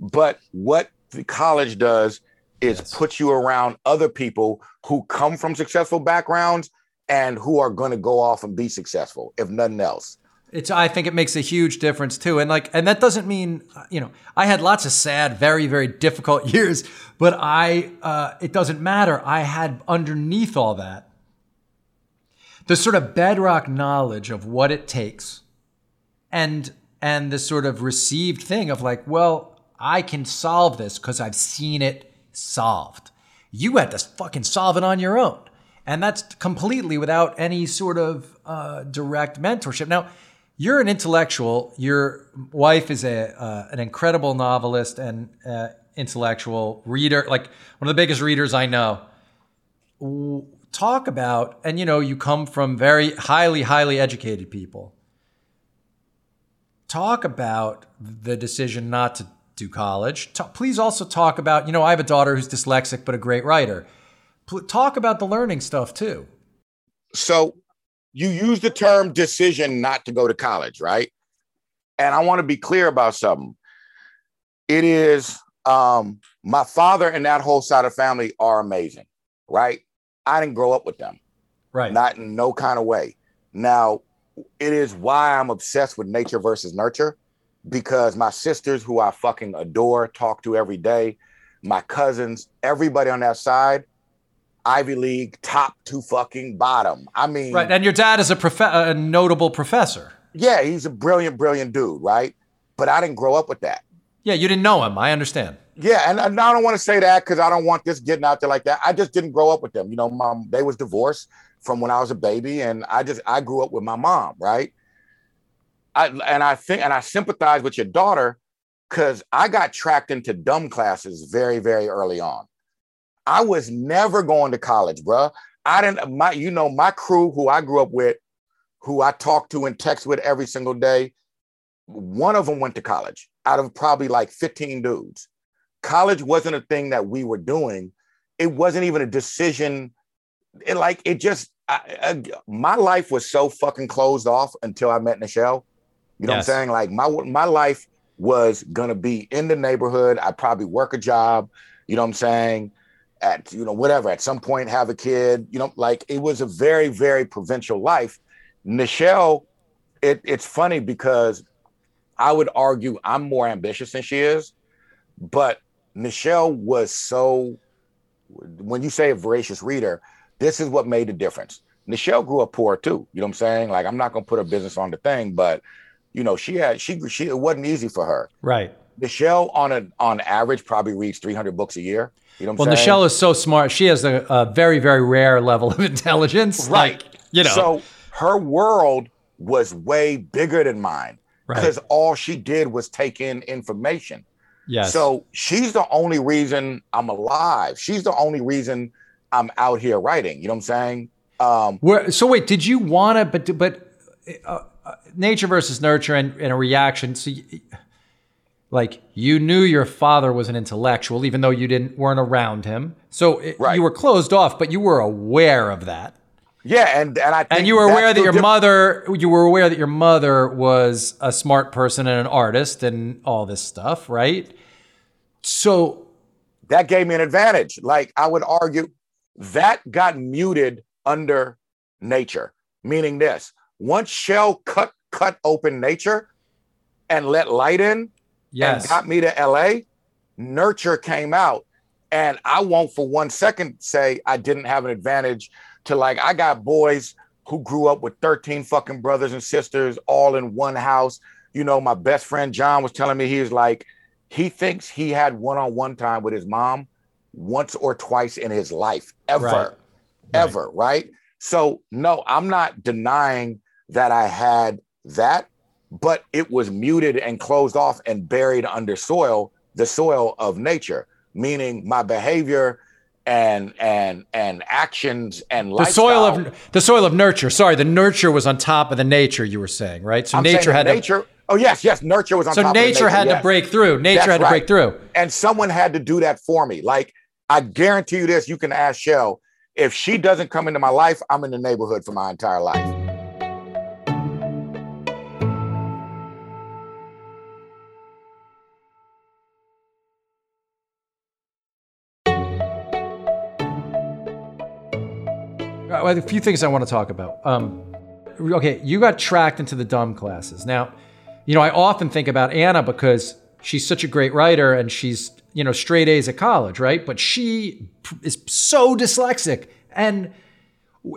But what the college does is yes. put you around other people who come from successful backgrounds and who are going to go off and be successful, if nothing else. It's. I think it makes a huge difference too, and like, and that doesn't mean you know I had lots of sad, very, very difficult years, but I. Uh, it doesn't matter. I had underneath all that the sort of bedrock knowledge of what it takes, and and the sort of received thing of like, well, I can solve this because I've seen it solved. You had to fucking solve it on your own, and that's completely without any sort of uh, direct mentorship. Now you're an intellectual. Your wife is a uh, an incredible novelist and uh, intellectual reader, like one of the biggest readers I know. Talk about, and you know, you come from very highly, highly educated people. Talk about the decision not to do college. Talk, please also talk about, you know, I have a daughter who's dyslexic but a great writer. Talk about the learning stuff too. So you use the term decision not to go to college, right? And I want to be clear about something. It is um, my father and that whole side of family are amazing, right? I didn't grow up with them, right? Not in no kind of way. Now, it is why I'm obsessed with nature versus nurture, because my sisters, who I fucking adore, talk to every day, my cousins, everybody on that side Ivy League, top to fucking bottom. I mean, right. And your dad is a, prof- a notable professor. Yeah, he's a brilliant, brilliant dude, right? But I didn't grow up with that. Yeah, you didn't know him. I understand. Yeah, and, and I don't want to say that because I don't want this getting out there like that. I just didn't grow up with them. You know, mom, they was divorced from when I was a baby, and I just I grew up with my mom, right? I and I think and I sympathize with your daughter because I got tracked into dumb classes very, very early on. I was never going to college, bro. I didn't my you know my crew who I grew up with, who I talked to and text with every single day. One of them went to college out of probably like 15 dudes. College wasn't a thing that we were doing. It wasn't even a decision. It like it just I, I, my life was so fucking closed off until I met Nichelle. You know yes. what I'm saying? Like my my life was gonna be in the neighborhood. I'd probably work a job. You know what I'm saying? At you know whatever at some point have a kid you know like it was a very very provincial life. Nichelle it, it's funny because i would argue i'm more ambitious than she is but nichelle was so when you say a voracious reader this is what made the difference. Nichelle grew up poor too you know what i'm saying? Like i'm not going to put her business on the thing but you know she had she she it wasn't easy for her. Right nichelle on a on average probably reads 300 books a year you know well, Nichelle is so smart. She has a, a, very, very rare level of intelligence. Right. Like, you know. So her world was way bigger than mine because right. all she did was take in information. Yes. So she's the only reason I'm alive. She's the only reason I'm out here writing. You know what I'm saying? Um, Where, so wait, did you want to? But but uh, uh, nature versus nurture and, and a reaction. So. You, like you knew your father was an intellectual even though you didn't weren't around him so it, right. you were closed off but you were aware of that yeah and and i and you were aware that your mother you were aware that your mother was a smart person and an artist and all this stuff right so that gave me an advantage. Like I would argue that got muted under nature, meaning this once shell cut cut open nature and let light in yes. and got me to LA, nurture came out. And I won't for one second say I didn't have an advantage to like I got boys who grew up with 13 fucking brothers and sisters all in one house. You know, my best friend John was telling me he was like, he thinks he had one-on-one time with his mom once or twice in his life, ever, Right. ever, right? So no, I'm not denying that I had that, but it was muted and closed off and buried under soil, the soil of nature, meaning my behavior and and and actions and the soil of the soil of nurture. Sorry, the nurture was on top of the nature. You were saying, right? So I'm nature had nature. Oh yes, yes, nurture was on to. So top of the nature had yes. to break through. Nature That's had to right. break through. and someone had to do that for me. Like I guarantee you this, you can ask Shell. If she doesn't come into my life, I'm in the neighborhood for my entire life. A few things I want to talk about. Um, okay, you got tracked into the dumb classes. Now, you know, I often think about Anna because she's such a great writer and she's, you know, straight A's at college, right? But she is so dyslexic. And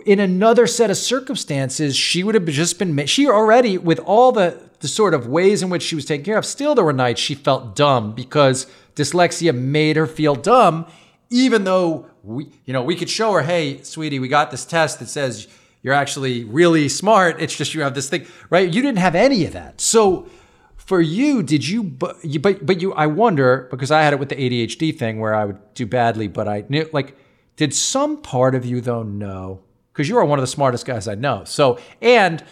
in another set of circumstances, she would have just been, she already, with all the, the sort of ways in which she was taken care of, still there were nights she felt dumb because dyslexia made her feel dumb, even though we, you know, we could show her, hey, sweetie, we got this test that says you're actually really smart. It's just you have this thing, right? You didn't have any of that. So for you, did you, but you, but, but you, I wonder, because I had it with the ADHD thing where I would do badly, but I knew, like, did some part of you though know? Because you are one of the smartest guys I know. So, and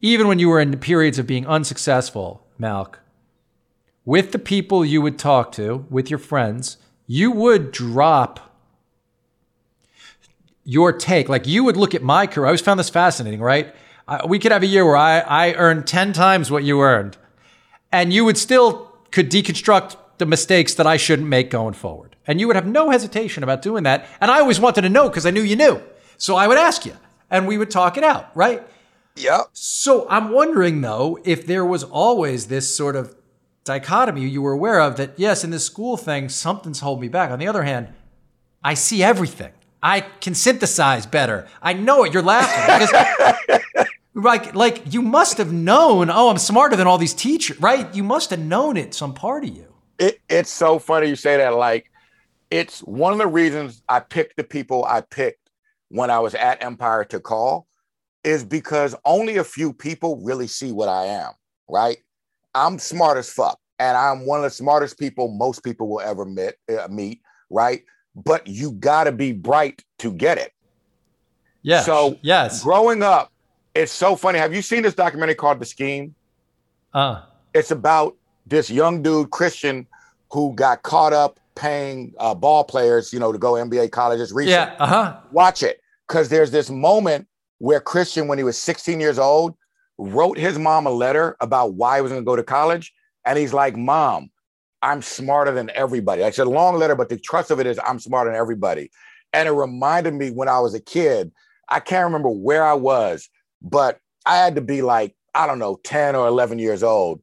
even when you were in periods of being unsuccessful, Malk, with the people you would talk to, with your friends, you would drop your take. Like you would look at my career. I always found this fascinating, right? I, we could have a year where I, I earned 10 times what you earned, and you would still could deconstruct the mistakes that I shouldn't make going forward. And you would have no hesitation about doing that. And I always wanted to know because I knew you knew. So I would ask you and we would talk it out, right? Yep. So I'm wondering though, if there was always this sort of dichotomy you were aware of that, yes, in this school thing, something's holding me back. On the other hand, I see everything. I can synthesize better. I know it. You're laughing because, like, like you must have known. Oh, I'm smarter than all these teachers, right? You must have known it. Some part of you. It, it's so funny you say that. Like, it's one of the reasons I picked the people I picked when I was at Empire to call is because only a few people really see what I am, right? I'm smart as fuck, and I'm one of the smartest people most people will ever meet, uh, meet right? But you got to be bright to get it. Yeah. So, yes. Growing up, it's so funny. Have you seen this documentary called The Scheme? Uh. It's about this young dude, Christian, who got caught up paying uh, ball players, you know, to go NBA colleges. Yeah. Uh huh. Watch it, because there's this moment where Christian, when he was 16 years old, wrote his mom a letter about why he was going to go to college, and he's like, "Mom, I'm smarter than everybody." Like, It's a long letter, but the trust of it is, I'm smarter than everybody. And it reminded me when I was a kid. I can't remember where I was, but I had to be like, I don't know, 10 or 11 years old.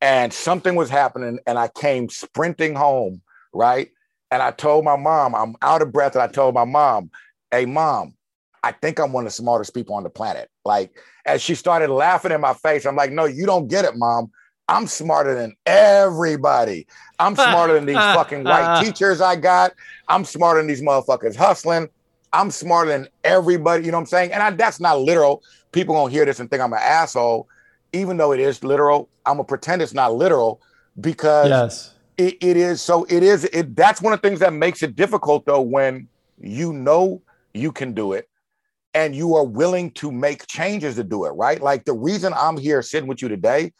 And something was happening, and I came sprinting home, right? And I told my mom, I'm out of breath. And I told my mom, Hey, mom, I think I'm one of the smartest people on the planet. Like, as she started laughing in my face, I'm like, No, you don't get it, mom. I'm smarter than everybody. I'm smarter than these fucking white teachers I got. I'm smarter than these motherfuckers hustling. I'm smarter than everybody. You know what I'm saying? And I, that's not literal. People gonna hear this and think I'm an asshole, even though it is literal. I'm gonna pretend it's not literal because Yes. it, it is. So it is. It that's one of the things that makes it difficult though when you know you can do it and you are willing to make changes to do it. Right? Like the reason I'm here sitting with you today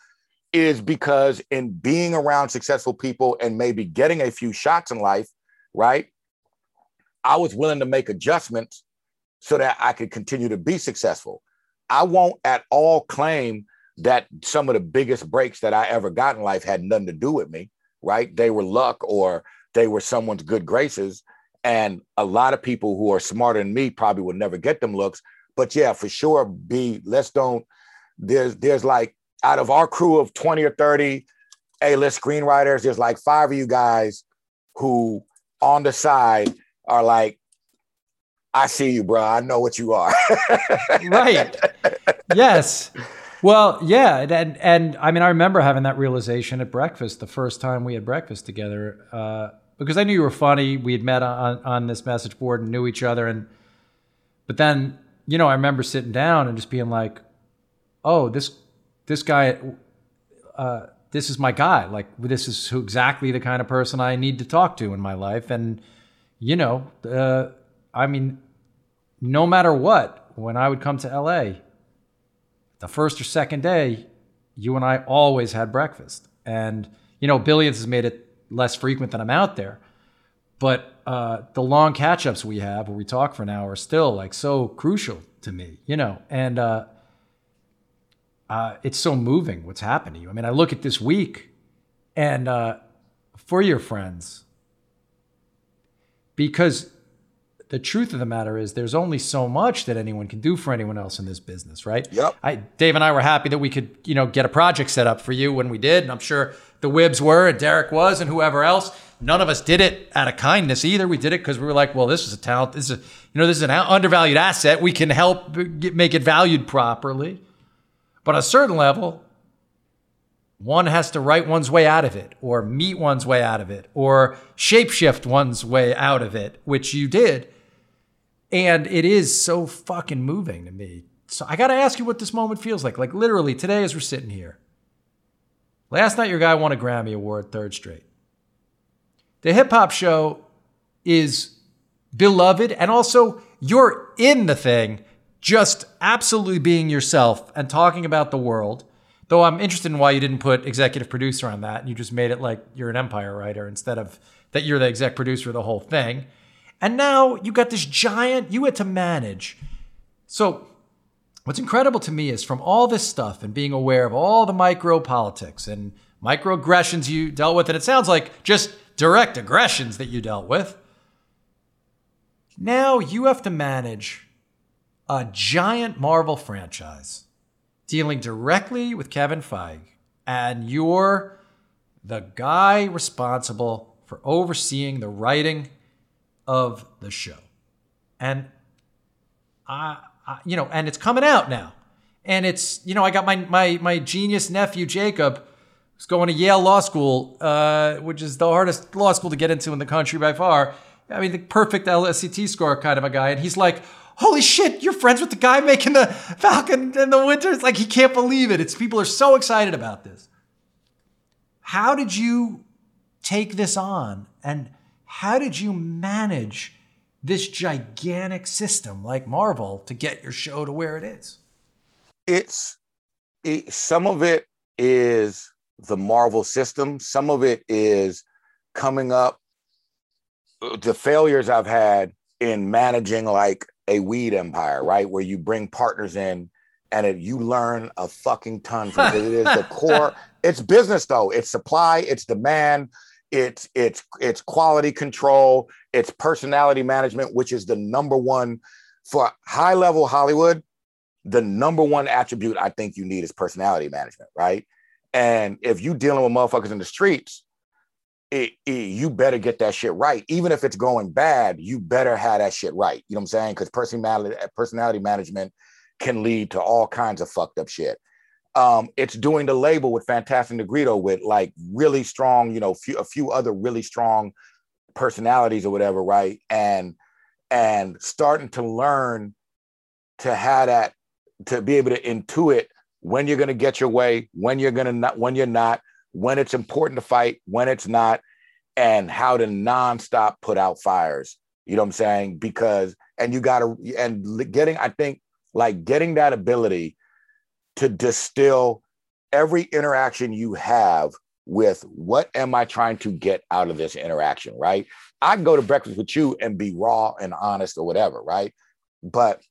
is because in being around successful people and maybe getting a few shots in life, right? I was willing to make adjustments so that I could continue to be successful. I won't at all claim that some of the biggest breaks that I ever got in life had nothing to do with me, right? They were luck or they were someone's good graces. And a lot of people who are smarter than me probably would never get them looks. But yeah, for sure, B, let's don't, there's there's like out of our crew of 20 or 30 A-list screenwriters, there's like five of you guys who on the side are like, I see you, bro. I know what you are. right. Yes. Well, yeah, and and I mean, I remember having that realization at breakfast the first time we had breakfast together, uh, because I knew you were funny. We had met on on this message board and knew each other, and but then you know, I remember sitting down and just being like, "Oh, this this guy, uh, this is my guy. Like, this is who, exactly the kind of person I need to talk to in my life." And you know, uh, I mean, no matter what, when I would come to LA the first or second day, you and I always had breakfast. And, you know, Billions has made it less frequent than I'm out there. But uh, the long catch ups we have where we talk for an hour are still like so crucial to me, you know, and uh, uh, it's so moving what's happened to you. I mean, I look at this week and uh, for your friends, because the truth of the matter is there's only so much that anyone can do for anyone else in this business, right? Yep. I, Dave and I were happy that we could, you know, get a project set up for you when we did, and I'm sure the Wibbs were, and Derek was, and whoever else. None of us did it out of kindness either. We did it because we were like, well, this is a talent. This is, a, you know, this is an undervalued asset. We can help get, make it valued properly. But on a certain level, one has to write one's way out of it, or meet one's way out of it, or shapeshift one's way out of it, which you did. And it is so fucking moving to me. So I got to ask you what this moment feels like. Like literally today, as we're sitting here. Last night, your guy won a Grammy Award, third straight. The hip hop show is beloved, and also you're in the thing, just absolutely being yourself and talking about the world. Though I'm interested in why you didn't put executive producer on that and you just made it like you're an empire writer instead of that you're the exec producer of the whole thing. And now you got this giant, you had to manage. So, what's incredible to me is from all this stuff and being aware of all the micro politics and microaggressions you dealt with, and it sounds like just direct aggressions that you dealt with. Now you have to manage a giant Marvel franchise dealing directly with Kevin Feige, and you're the guy responsible for overseeing the writing of the show. And I, You know, and it's coming out now. And it's, you know, I got my my my genius nephew Jacob who's going to Yale Law School, uh, which is the hardest law school to get into in the country by far. I mean, the perfect LSAT score kind of a guy. And he's like, holy shit, you're friends with the guy making the Falcon in the winter. It's like he can't believe it. It's people are so excited about this. How did you take this on? And how did you manage this gigantic system like Marvel to get your show to where it is? It's it, some of it is the Marvel system. Some of it is coming up uh, the failures I've had in managing like a weed empire, right? Where you bring partners in and it, you learn a fucking ton from it. It is the core. It's business though. It's supply. It's demand. It's it's it's quality control. It's personality management, which is the number one for high level Hollywood. The number one attribute I think you need is personality management, right? And if you dealing with motherfuckers in the streets, it, it, you better get that shit right. Even if it's going bad, you better have that shit right. You know what I'm saying? Because personality personality management can lead to all kinds of fucked up shit. Um, it's doing the label with Fantastic Negrito with like really strong, you know, few, a few other really strong personalities or whatever, right? And and starting to learn to have that to be able to intuit when you're going to get your way, when you're going to not, when you're not, when it's important to fight, when it's not, and how to nonstop put out fires. You know what I'm saying? Because and you got to and getting, I think, like getting that ability to distill every interaction you have with what am I trying to get out of this interaction, right? I can go to breakfast with you and be raw and honest or whatever, right? But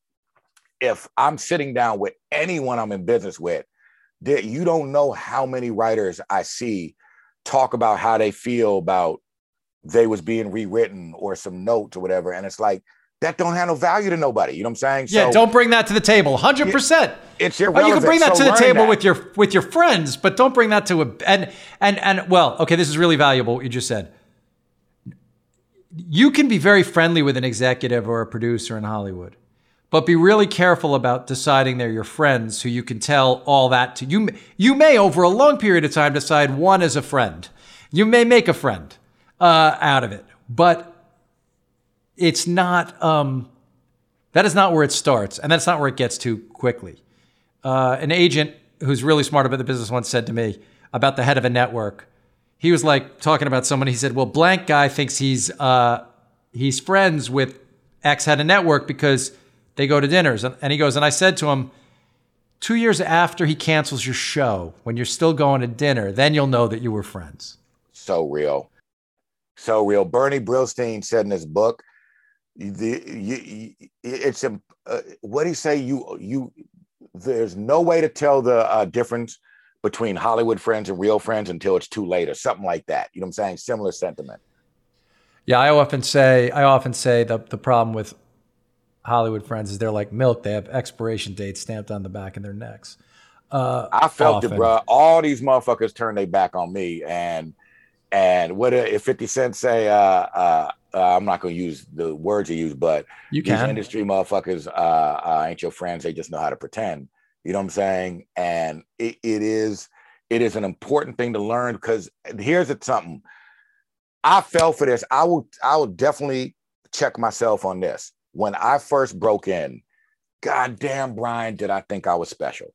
if I'm sitting down with anyone I'm in business with, that you don't know how many writers I see talk about how they feel about they was being rewritten or some notes or whatever. And it's like, that don't have no value to nobody. You know what I'm saying? Yeah, So don't bring that to the table. Hundred percent. It's Oh, irrelevant. you can bring that So to the table that. with your with your friends, but don't bring that to a and and and well, okay, this is really valuable what you just said. You can be very friendly with an executive or a producer in Hollywood, but be really careful about deciding they're your friends who you can tell all that to. You you may over a long period of time decide one is a friend. You may make a friend uh, out of it, but it's not. Um, that is not where it starts, and that's not where it gets to quickly. Uh, an agent who's really smart about the business once said to me about the head of a network. He was like talking about someone. He said, "Well, blank guy thinks he's uh, he's friends with X head of network because they go to dinners." And, and he goes, and I said to him, two years after he cancels your show, when you're still going to dinner, then you'll know that you were friends." so real, so real. Bernie Brillstein said in his book, the you, it's a uh, what do you say? You you there's no way to tell the uh, difference between Hollywood friends and real friends until it's too late or something like that. You know what I'm saying? Similar sentiment. Yeah, I often say I often say the the problem with Hollywood friends is they're like milk. They have expiration dates stamped on the back of their necks. Uh, I felt it, bro. All these motherfuckers turned their back on me, and and what if Fifty Cent say, uh, uh, uh, I'm not gonna use the words you use, but you these industry motherfuckers uh, uh, ain't your friends. They just know how to pretend. You know what I'm saying? And it, it is it is an important thing to learn because here's something. I fell for this. I will I will definitely check myself on this. When I first broke in, goddamn Brian, did I think I was special?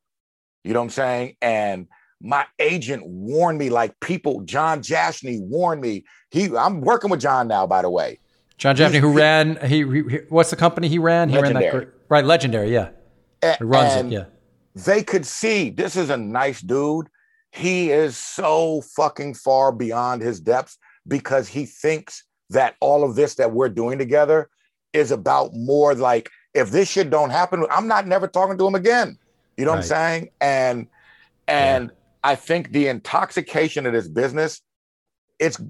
You know what I'm saying? And my agent warned me, like people, John Jashni warned me. He I'm working with John now, by the way. John Jashni, who ran he, he what's the company he ran? He ran that right, legendary. Yeah, he runs it. Yeah, they could see this is a nice dude. He is so fucking far beyond his depths because he thinks that all of this that we're doing together is about more like if this shit don't happen, I'm not never talking to him again. You know what I'm saying? And and I think the intoxication of this business, it's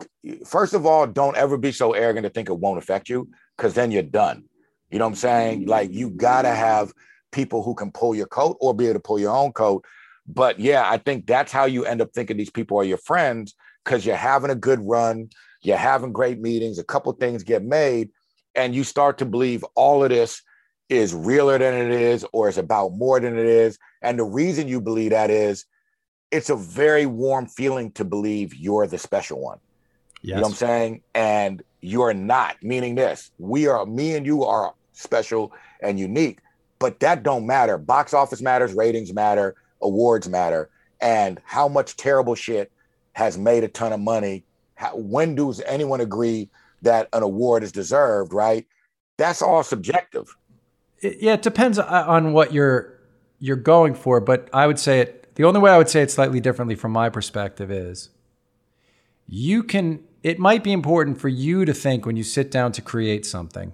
first of all, don't ever be so arrogant to think it won't affect you, because then you're done. You know what I'm saying? Mm-hmm. Like you gotta have people who can pull your coat or be able to pull your own coat. But yeah, I think that's how you end up thinking these people are your friends because you're having a good run, you're having great meetings, a couple things get made, and you start to believe all of this is realer than it is or is about more than it is. And the reason you believe that is it's a very warm feeling to believe you're the special one. yes. You know what I'm saying? And you're not, meaning this. We are me and you are special and unique, but that don't matter. Box office matters, ratings matter, awards matter, and how much terrible shit has made a ton of money. How, when does anyone agree that an award is deserved, right? That's all subjective. It- yeah, it depends uh, on what you're you're going for, but I would say it. The only way I would say it slightly differently from my perspective is you can. It might be important for you to think when you sit down to create something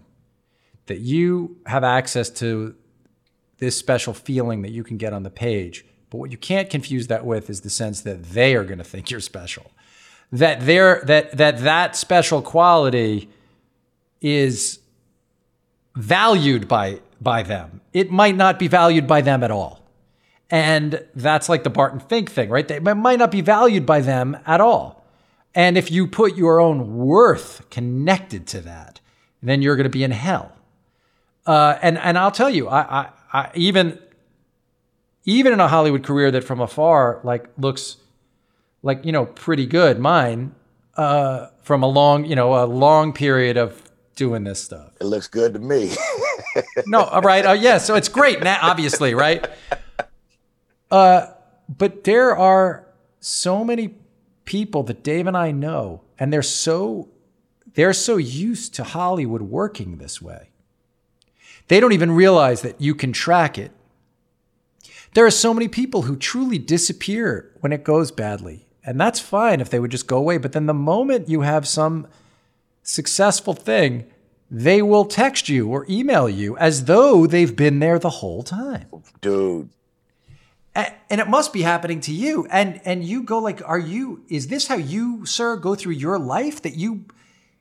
that you have access to this special feeling that you can get on the page. But what you can't confuse that with is the sense that they are going to think you're special. That they're that that that special quality is valued by by them. It might not be valued by them at all. And that's like the Barton Fink thing, right? They might not be valued by them at all. And if you put your own worth connected to that, then you're going to be in hell. Uh, and and I'll tell you, I, I, I even even in a Hollywood career that from afar like looks like you know pretty good, mine uh, from a long you know a long period of doing this stuff. It looks good to me. No, all right. Uh, yeah, so it's great now, obviously, right? Uh, but there are so many people that Dave and I know, and they're so they're so used to Hollywood working this way. They don't even realize that you can track it. There are so many people who truly disappear when it goes badly. And that's fine if they would just go away. But then the moment you have some successful thing, they will text you or email you as though they've been there the whole time. Dude, And it must be happening to you. And and you go like, are you, is this how you, sir, go through your life? That you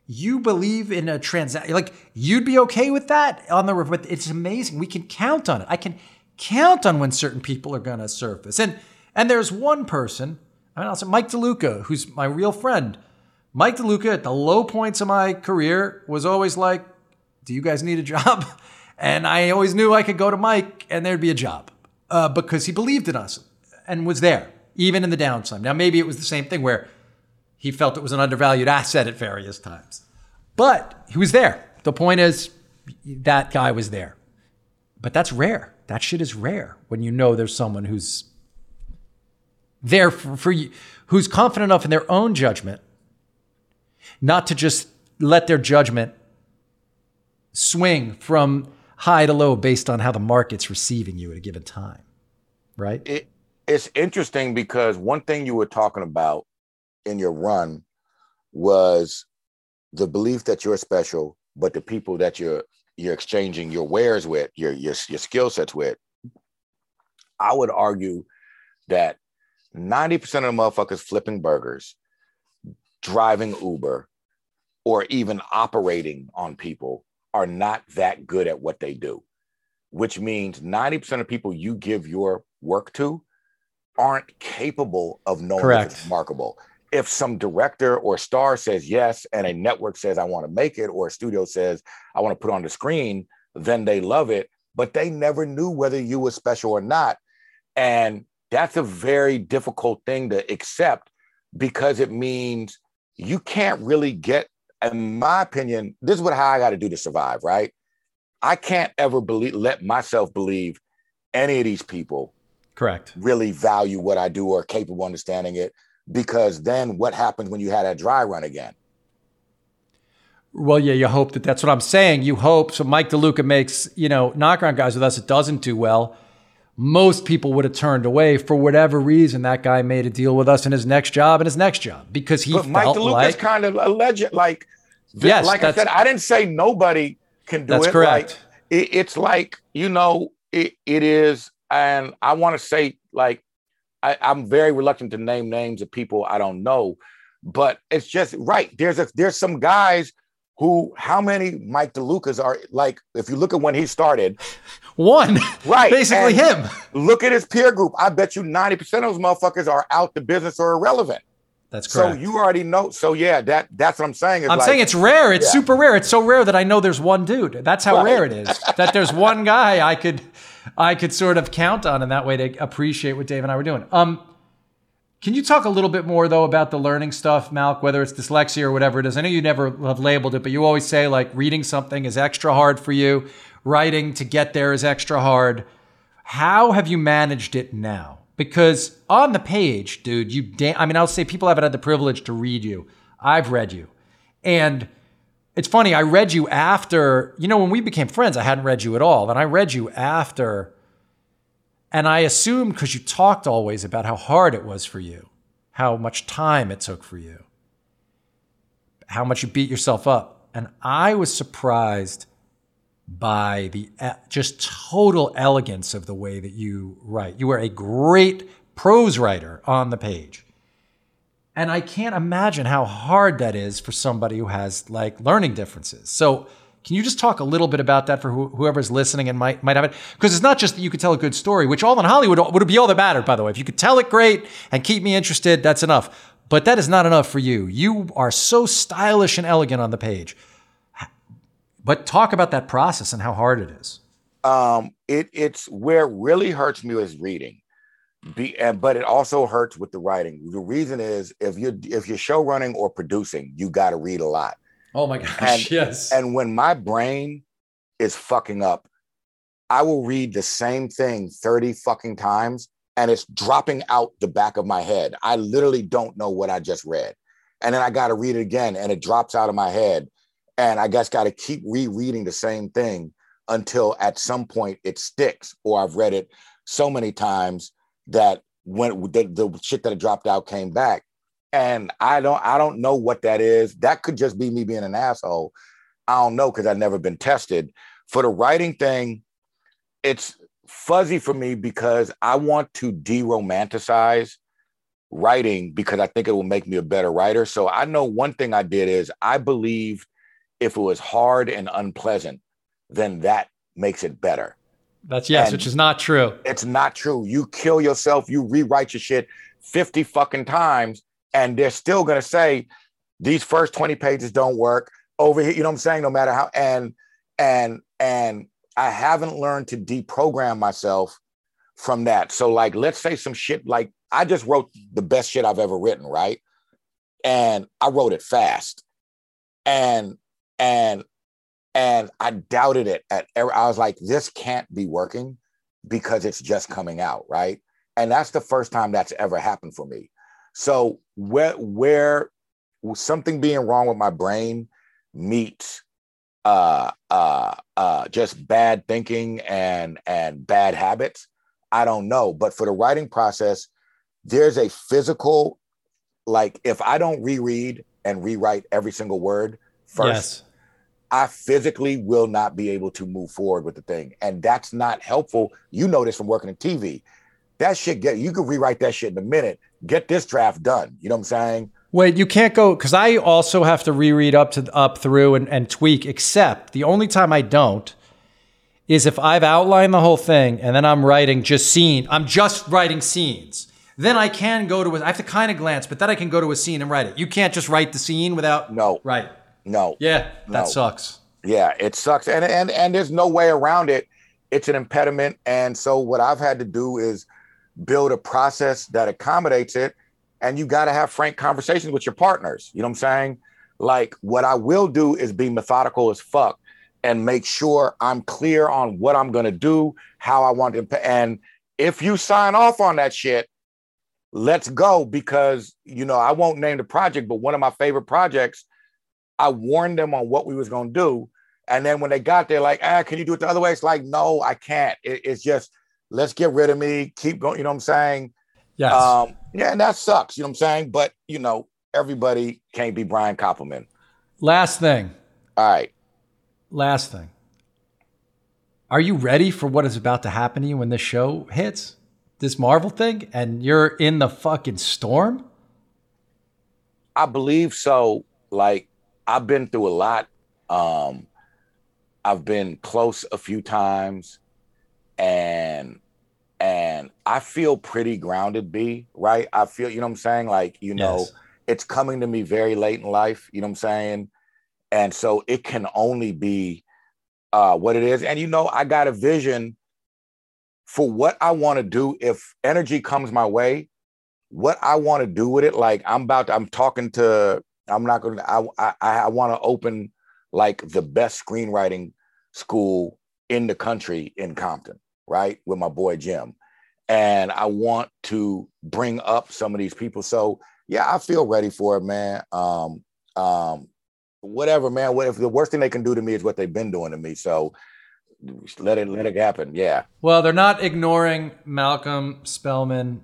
you believe in a transaction. Like you'd be okay with that on the but it's amazing. We can count on it. I can count on when certain people are going to surface. And and there's one person, I mean, I'll Mike DeLuca, who's my real friend. Mike DeLuca at the low points of my career was always like, "Do you guys need a job?" And I always knew I could go to Mike and there'd be a job uh, because he believed in us and was there even in the downtime. Now maybe it was the same thing where he felt it was an undervalued asset at various times, but he was there. The point is that guy was there, but that's rare. That shit is rare when you know there's someone who's there for, for you, who's confident enough in their own judgment, not to just let their judgment swing from high to low based on how the market's receiving you at a given time, right? It, it's interesting because one thing you were talking about in your run was the belief that you're special, but the people that you're you're exchanging your wares with, your your, your skill sets with. I would argue that 90% of the motherfuckers flipping burgers, driving Uber, or even operating on people are not that good at what they do, which means 90% of people you give your work to aren't capable of knowing Correct. if it's marketable. If some director or star says yes, and a network says, I want to make it, or a studio says, I want to put on the screen, then they love it, but they never knew whether you were special or not. And that's a very difficult thing to accept because it means you can't really get, in my opinion, this is what how I got to do to survive, right? I can't ever believe let myself believe any of these people Correct. really value what I do or are capable of understanding it. Because then what happens when you had a dry run again? Well, yeah, you hope that that's what I'm saying. You hope. So Mike DeLuca makes, you know, knockaround guys with us. It doesn't do well. Most people would have turned away for whatever reason. That guy made a deal with us in his next job and his next job because he But Mike felt DeLuca's like kind of a legend. Like, Yes, like I said, I didn't say nobody can do That's it. correct. Like, it, it's like you know, it, it is, and I want to say like, I, I'm very reluctant to name names of people I don't know, but it's just right. There's a there's some guys who how many Mike DeLucas are like if you look at when he started, one, Right, Basically and- him. look at his peer group. I bet you 90% of those motherfuckers are out the business or irrelevant. That's correct. So you already know. So yeah, that that's what I'm saying. I'm like, saying it's rare. It's Yeah. super rare. It's so rare that I know there's one dude. That's how Right. rare it is. That there's one guy I could I could sort of count on in that way to appreciate what Dave and I were doing. Um can you talk a little bit more though about the learning stuff, Malk, whether it's dyslexia or whatever it is? I know you never have labeled it, but you always say like reading something is extra hard for you, writing to get there is extra hard. How have you managed it now? Because on the page, dude, you da- I mean, I'll say people haven't had the privilege to read you. I've read you. And it's funny, I read you after, you know, when we became friends, I hadn't read you at all. And I read you after. And I assumed because you talked always about how hard it was for you, how much time it took for you, how much you beat yourself up. And I was surprised by the just total elegance of the way that you write. You are a great prose writer on the page. And I can't imagine how hard that is for somebody who has like learning differences. So, can you just talk a little bit about that for who, whoever's listening and might might have it? Because it's not just that you could tell a good story, which all in Hollywood would be all that mattered, by the way. If you could tell it great and keep me interested, that's enough. But that is not enough for you. You are so stylish and elegant on the page. But talk about that process and how hard it is. um, it it's where it really hurts me is reading. Be, and, but it also hurts with the writing. The reason is if you're if you're show running or producing, you got to read a lot. Oh my gosh, And- yes. And when my brain is fucking up, I will read the same thing 30 fucking times and it's dropping out the back of my head. I literally don't know what I just read. And then I got to read it again and it drops out of my head. And I guess got to keep rereading the same thing until at some point it sticks or I've read it so many times that when the, the shit that dropped out came back and I don't I don't know what that is. That could just be me being an asshole. I don't know because I've never been tested. For the writing thing, it's fuzzy for me because I want to de-romanticize writing because I think it will make me a better writer. So I know one thing I did is I believe if it was hard and unpleasant, then that makes it better. That's yes, and which is not true. It's not true. You kill yourself, you rewrite your shit 50 fucking times, and they're still gonna say these first 20 pages don't work. Over here, you know what I'm saying? No matter how and and and I haven't learned to deprogram myself from that. So, like, let's say some shit like I just wrote the best shit I've ever written, right? And I wrote it fast. And and and I doubted it at I was like, this can't be working because it's just coming out, right? And that's the first time that's ever happened for me. So where where something being wrong with my brain meets uh uh uh just bad thinking and and bad habits, I don't know. But for the writing process, there's a physical, like if I don't reread and rewrite every single word first, yes. I physically will not be able to move forward with the thing. And that's not helpful. You know this from working in TV. That shit get you can rewrite that shit in a minute. Get this draft done. You know what I'm saying? Wait, you can't go because I also have to reread up to up through and, and tweak, except the only time I don't is if I've outlined the whole thing and then I'm writing just scene. I'm just writing scenes then I can go to a, I have to kind of glance, but then I can go to a scene and write it. You can't just write the scene without no right. No. Yeah, that no. sucks. Yeah, it sucks, and and and there's no way around it. It's an impediment, and so what I've had to do is build a process that accommodates it. And you got to have frank conversations with your partners. You know what I'm saying? Like what I will do is be methodical as fuck and make sure I'm clear on what I'm going to do, how I want to. And if you sign off on that shit, let's go because you know I won't name the project, but one of my favorite projects, I warned them on what we was gonna do, and then when they got there, like, ah, can you do it the other way? It's like, no, I can't. It, it's just let's get rid of me, keep going. You know what I'm saying? Yes. Um, yeah, and that sucks. You know what I'm saying? But you know, everybody can't be Brian Koppelman. Last thing. All right. Last thing. Are you ready for what is about to happen to you when this show hits? this Marvel thing and you're in the fucking storm? I believe so. Like I've been through a lot. Um I've been close a few times and and I feel pretty grounded, B, right? I feel, you know what I'm saying? Like, you know, yes. it's coming to me very late in life, you know what I'm saying? And so it can only be uh what it is. And you know, I got a vision for what I want to do, if energy comes my way, what I want to do with it, like I'm about to, I'm talking to, I'm not going to, I, I, I want to open like the best screenwriting school in the country in Compton, right? With my boy Jim. And I want to bring up some of these people. So yeah, I feel ready for it, man. Um, um, whatever, man. What if the worst thing they can do to me is what they've been doing to me? So let it let it happen. Yeah. Well, they're not ignoring Malcolm Spellman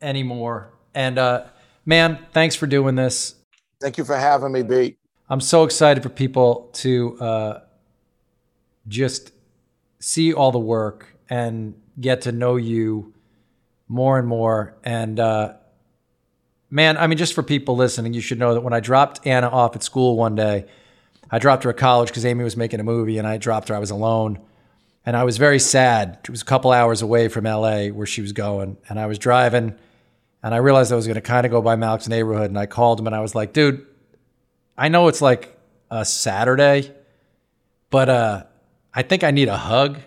anymore. And uh, man, thanks for doing this. Thank you for having me, B. I'm so excited for people to uh, just see all the work and get to know you more and more. And uh, man, I mean, just for people listening, you should know that when I dropped Anna off at school one day, I dropped her at college because Amy was making a movie, and I dropped her. I was alone and I was very sad. It was a couple hours away from LA where she was going, and I was driving, and I realized I was going to kind of go by Malik's neighborhood, and I called him and I was like, "Dude, I know it's like a Saturday, but uh, I think I need a hug."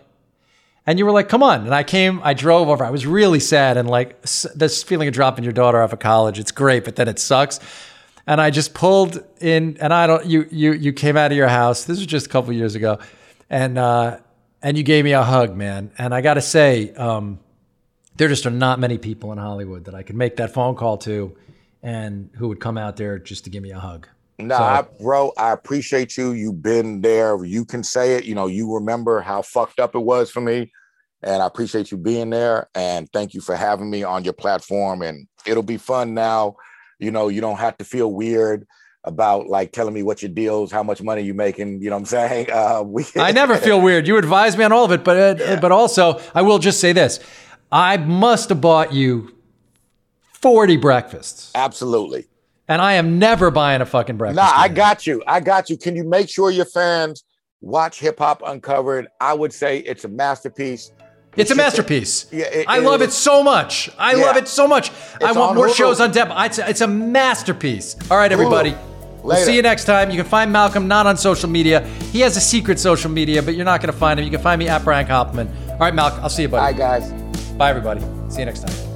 And you were like, "Come on!" And I came, I drove over. I was really sad, and like this feeling of dropping your daughter off of college, it's great, but then it sucks. And I just pulled in, and I don't. You you you came out of your house. This was just a couple years ago, and. uh and you gave me a hug, man. And I got to say, um, there just are not many people in Hollywood that I could make that phone call to, and who would come out there just to give me a hug. No, so, I, bro, I appreciate you. You've been there. You can say it. You know, you remember how fucked up it was for me, and I appreciate you being there. And thank you for having me on your platform. And it'll be fun now. You know, you don't have to feel weird about like telling me what your deals, how much money you're making. You know what I'm saying? Uh, we- I never feel weird. You advise me on all of it, but uh, yeah. but also I will just say this: I must have bought you 40 breakfasts. Absolutely. And I am never buying a fucking breakfast. Nah, I got you. I got you. Can you make sure your fans watch Hip Hop Uncovered? I would say it's a masterpiece. It's a masterpiece. Yeah, it- I love it it so much. I Yeah. love it so much. I want more Hulu. shows on Dep. It's a, it's a masterpiece. All right, everybody. We'll Later. see you next time. You can find Malcolm not on social media. He has a secret social media, but you're not going to find him. You can find me at Brian Koppelman. All right, Malcolm. I'll see you, buddy. Bye, guys. Bye, everybody. See you next time.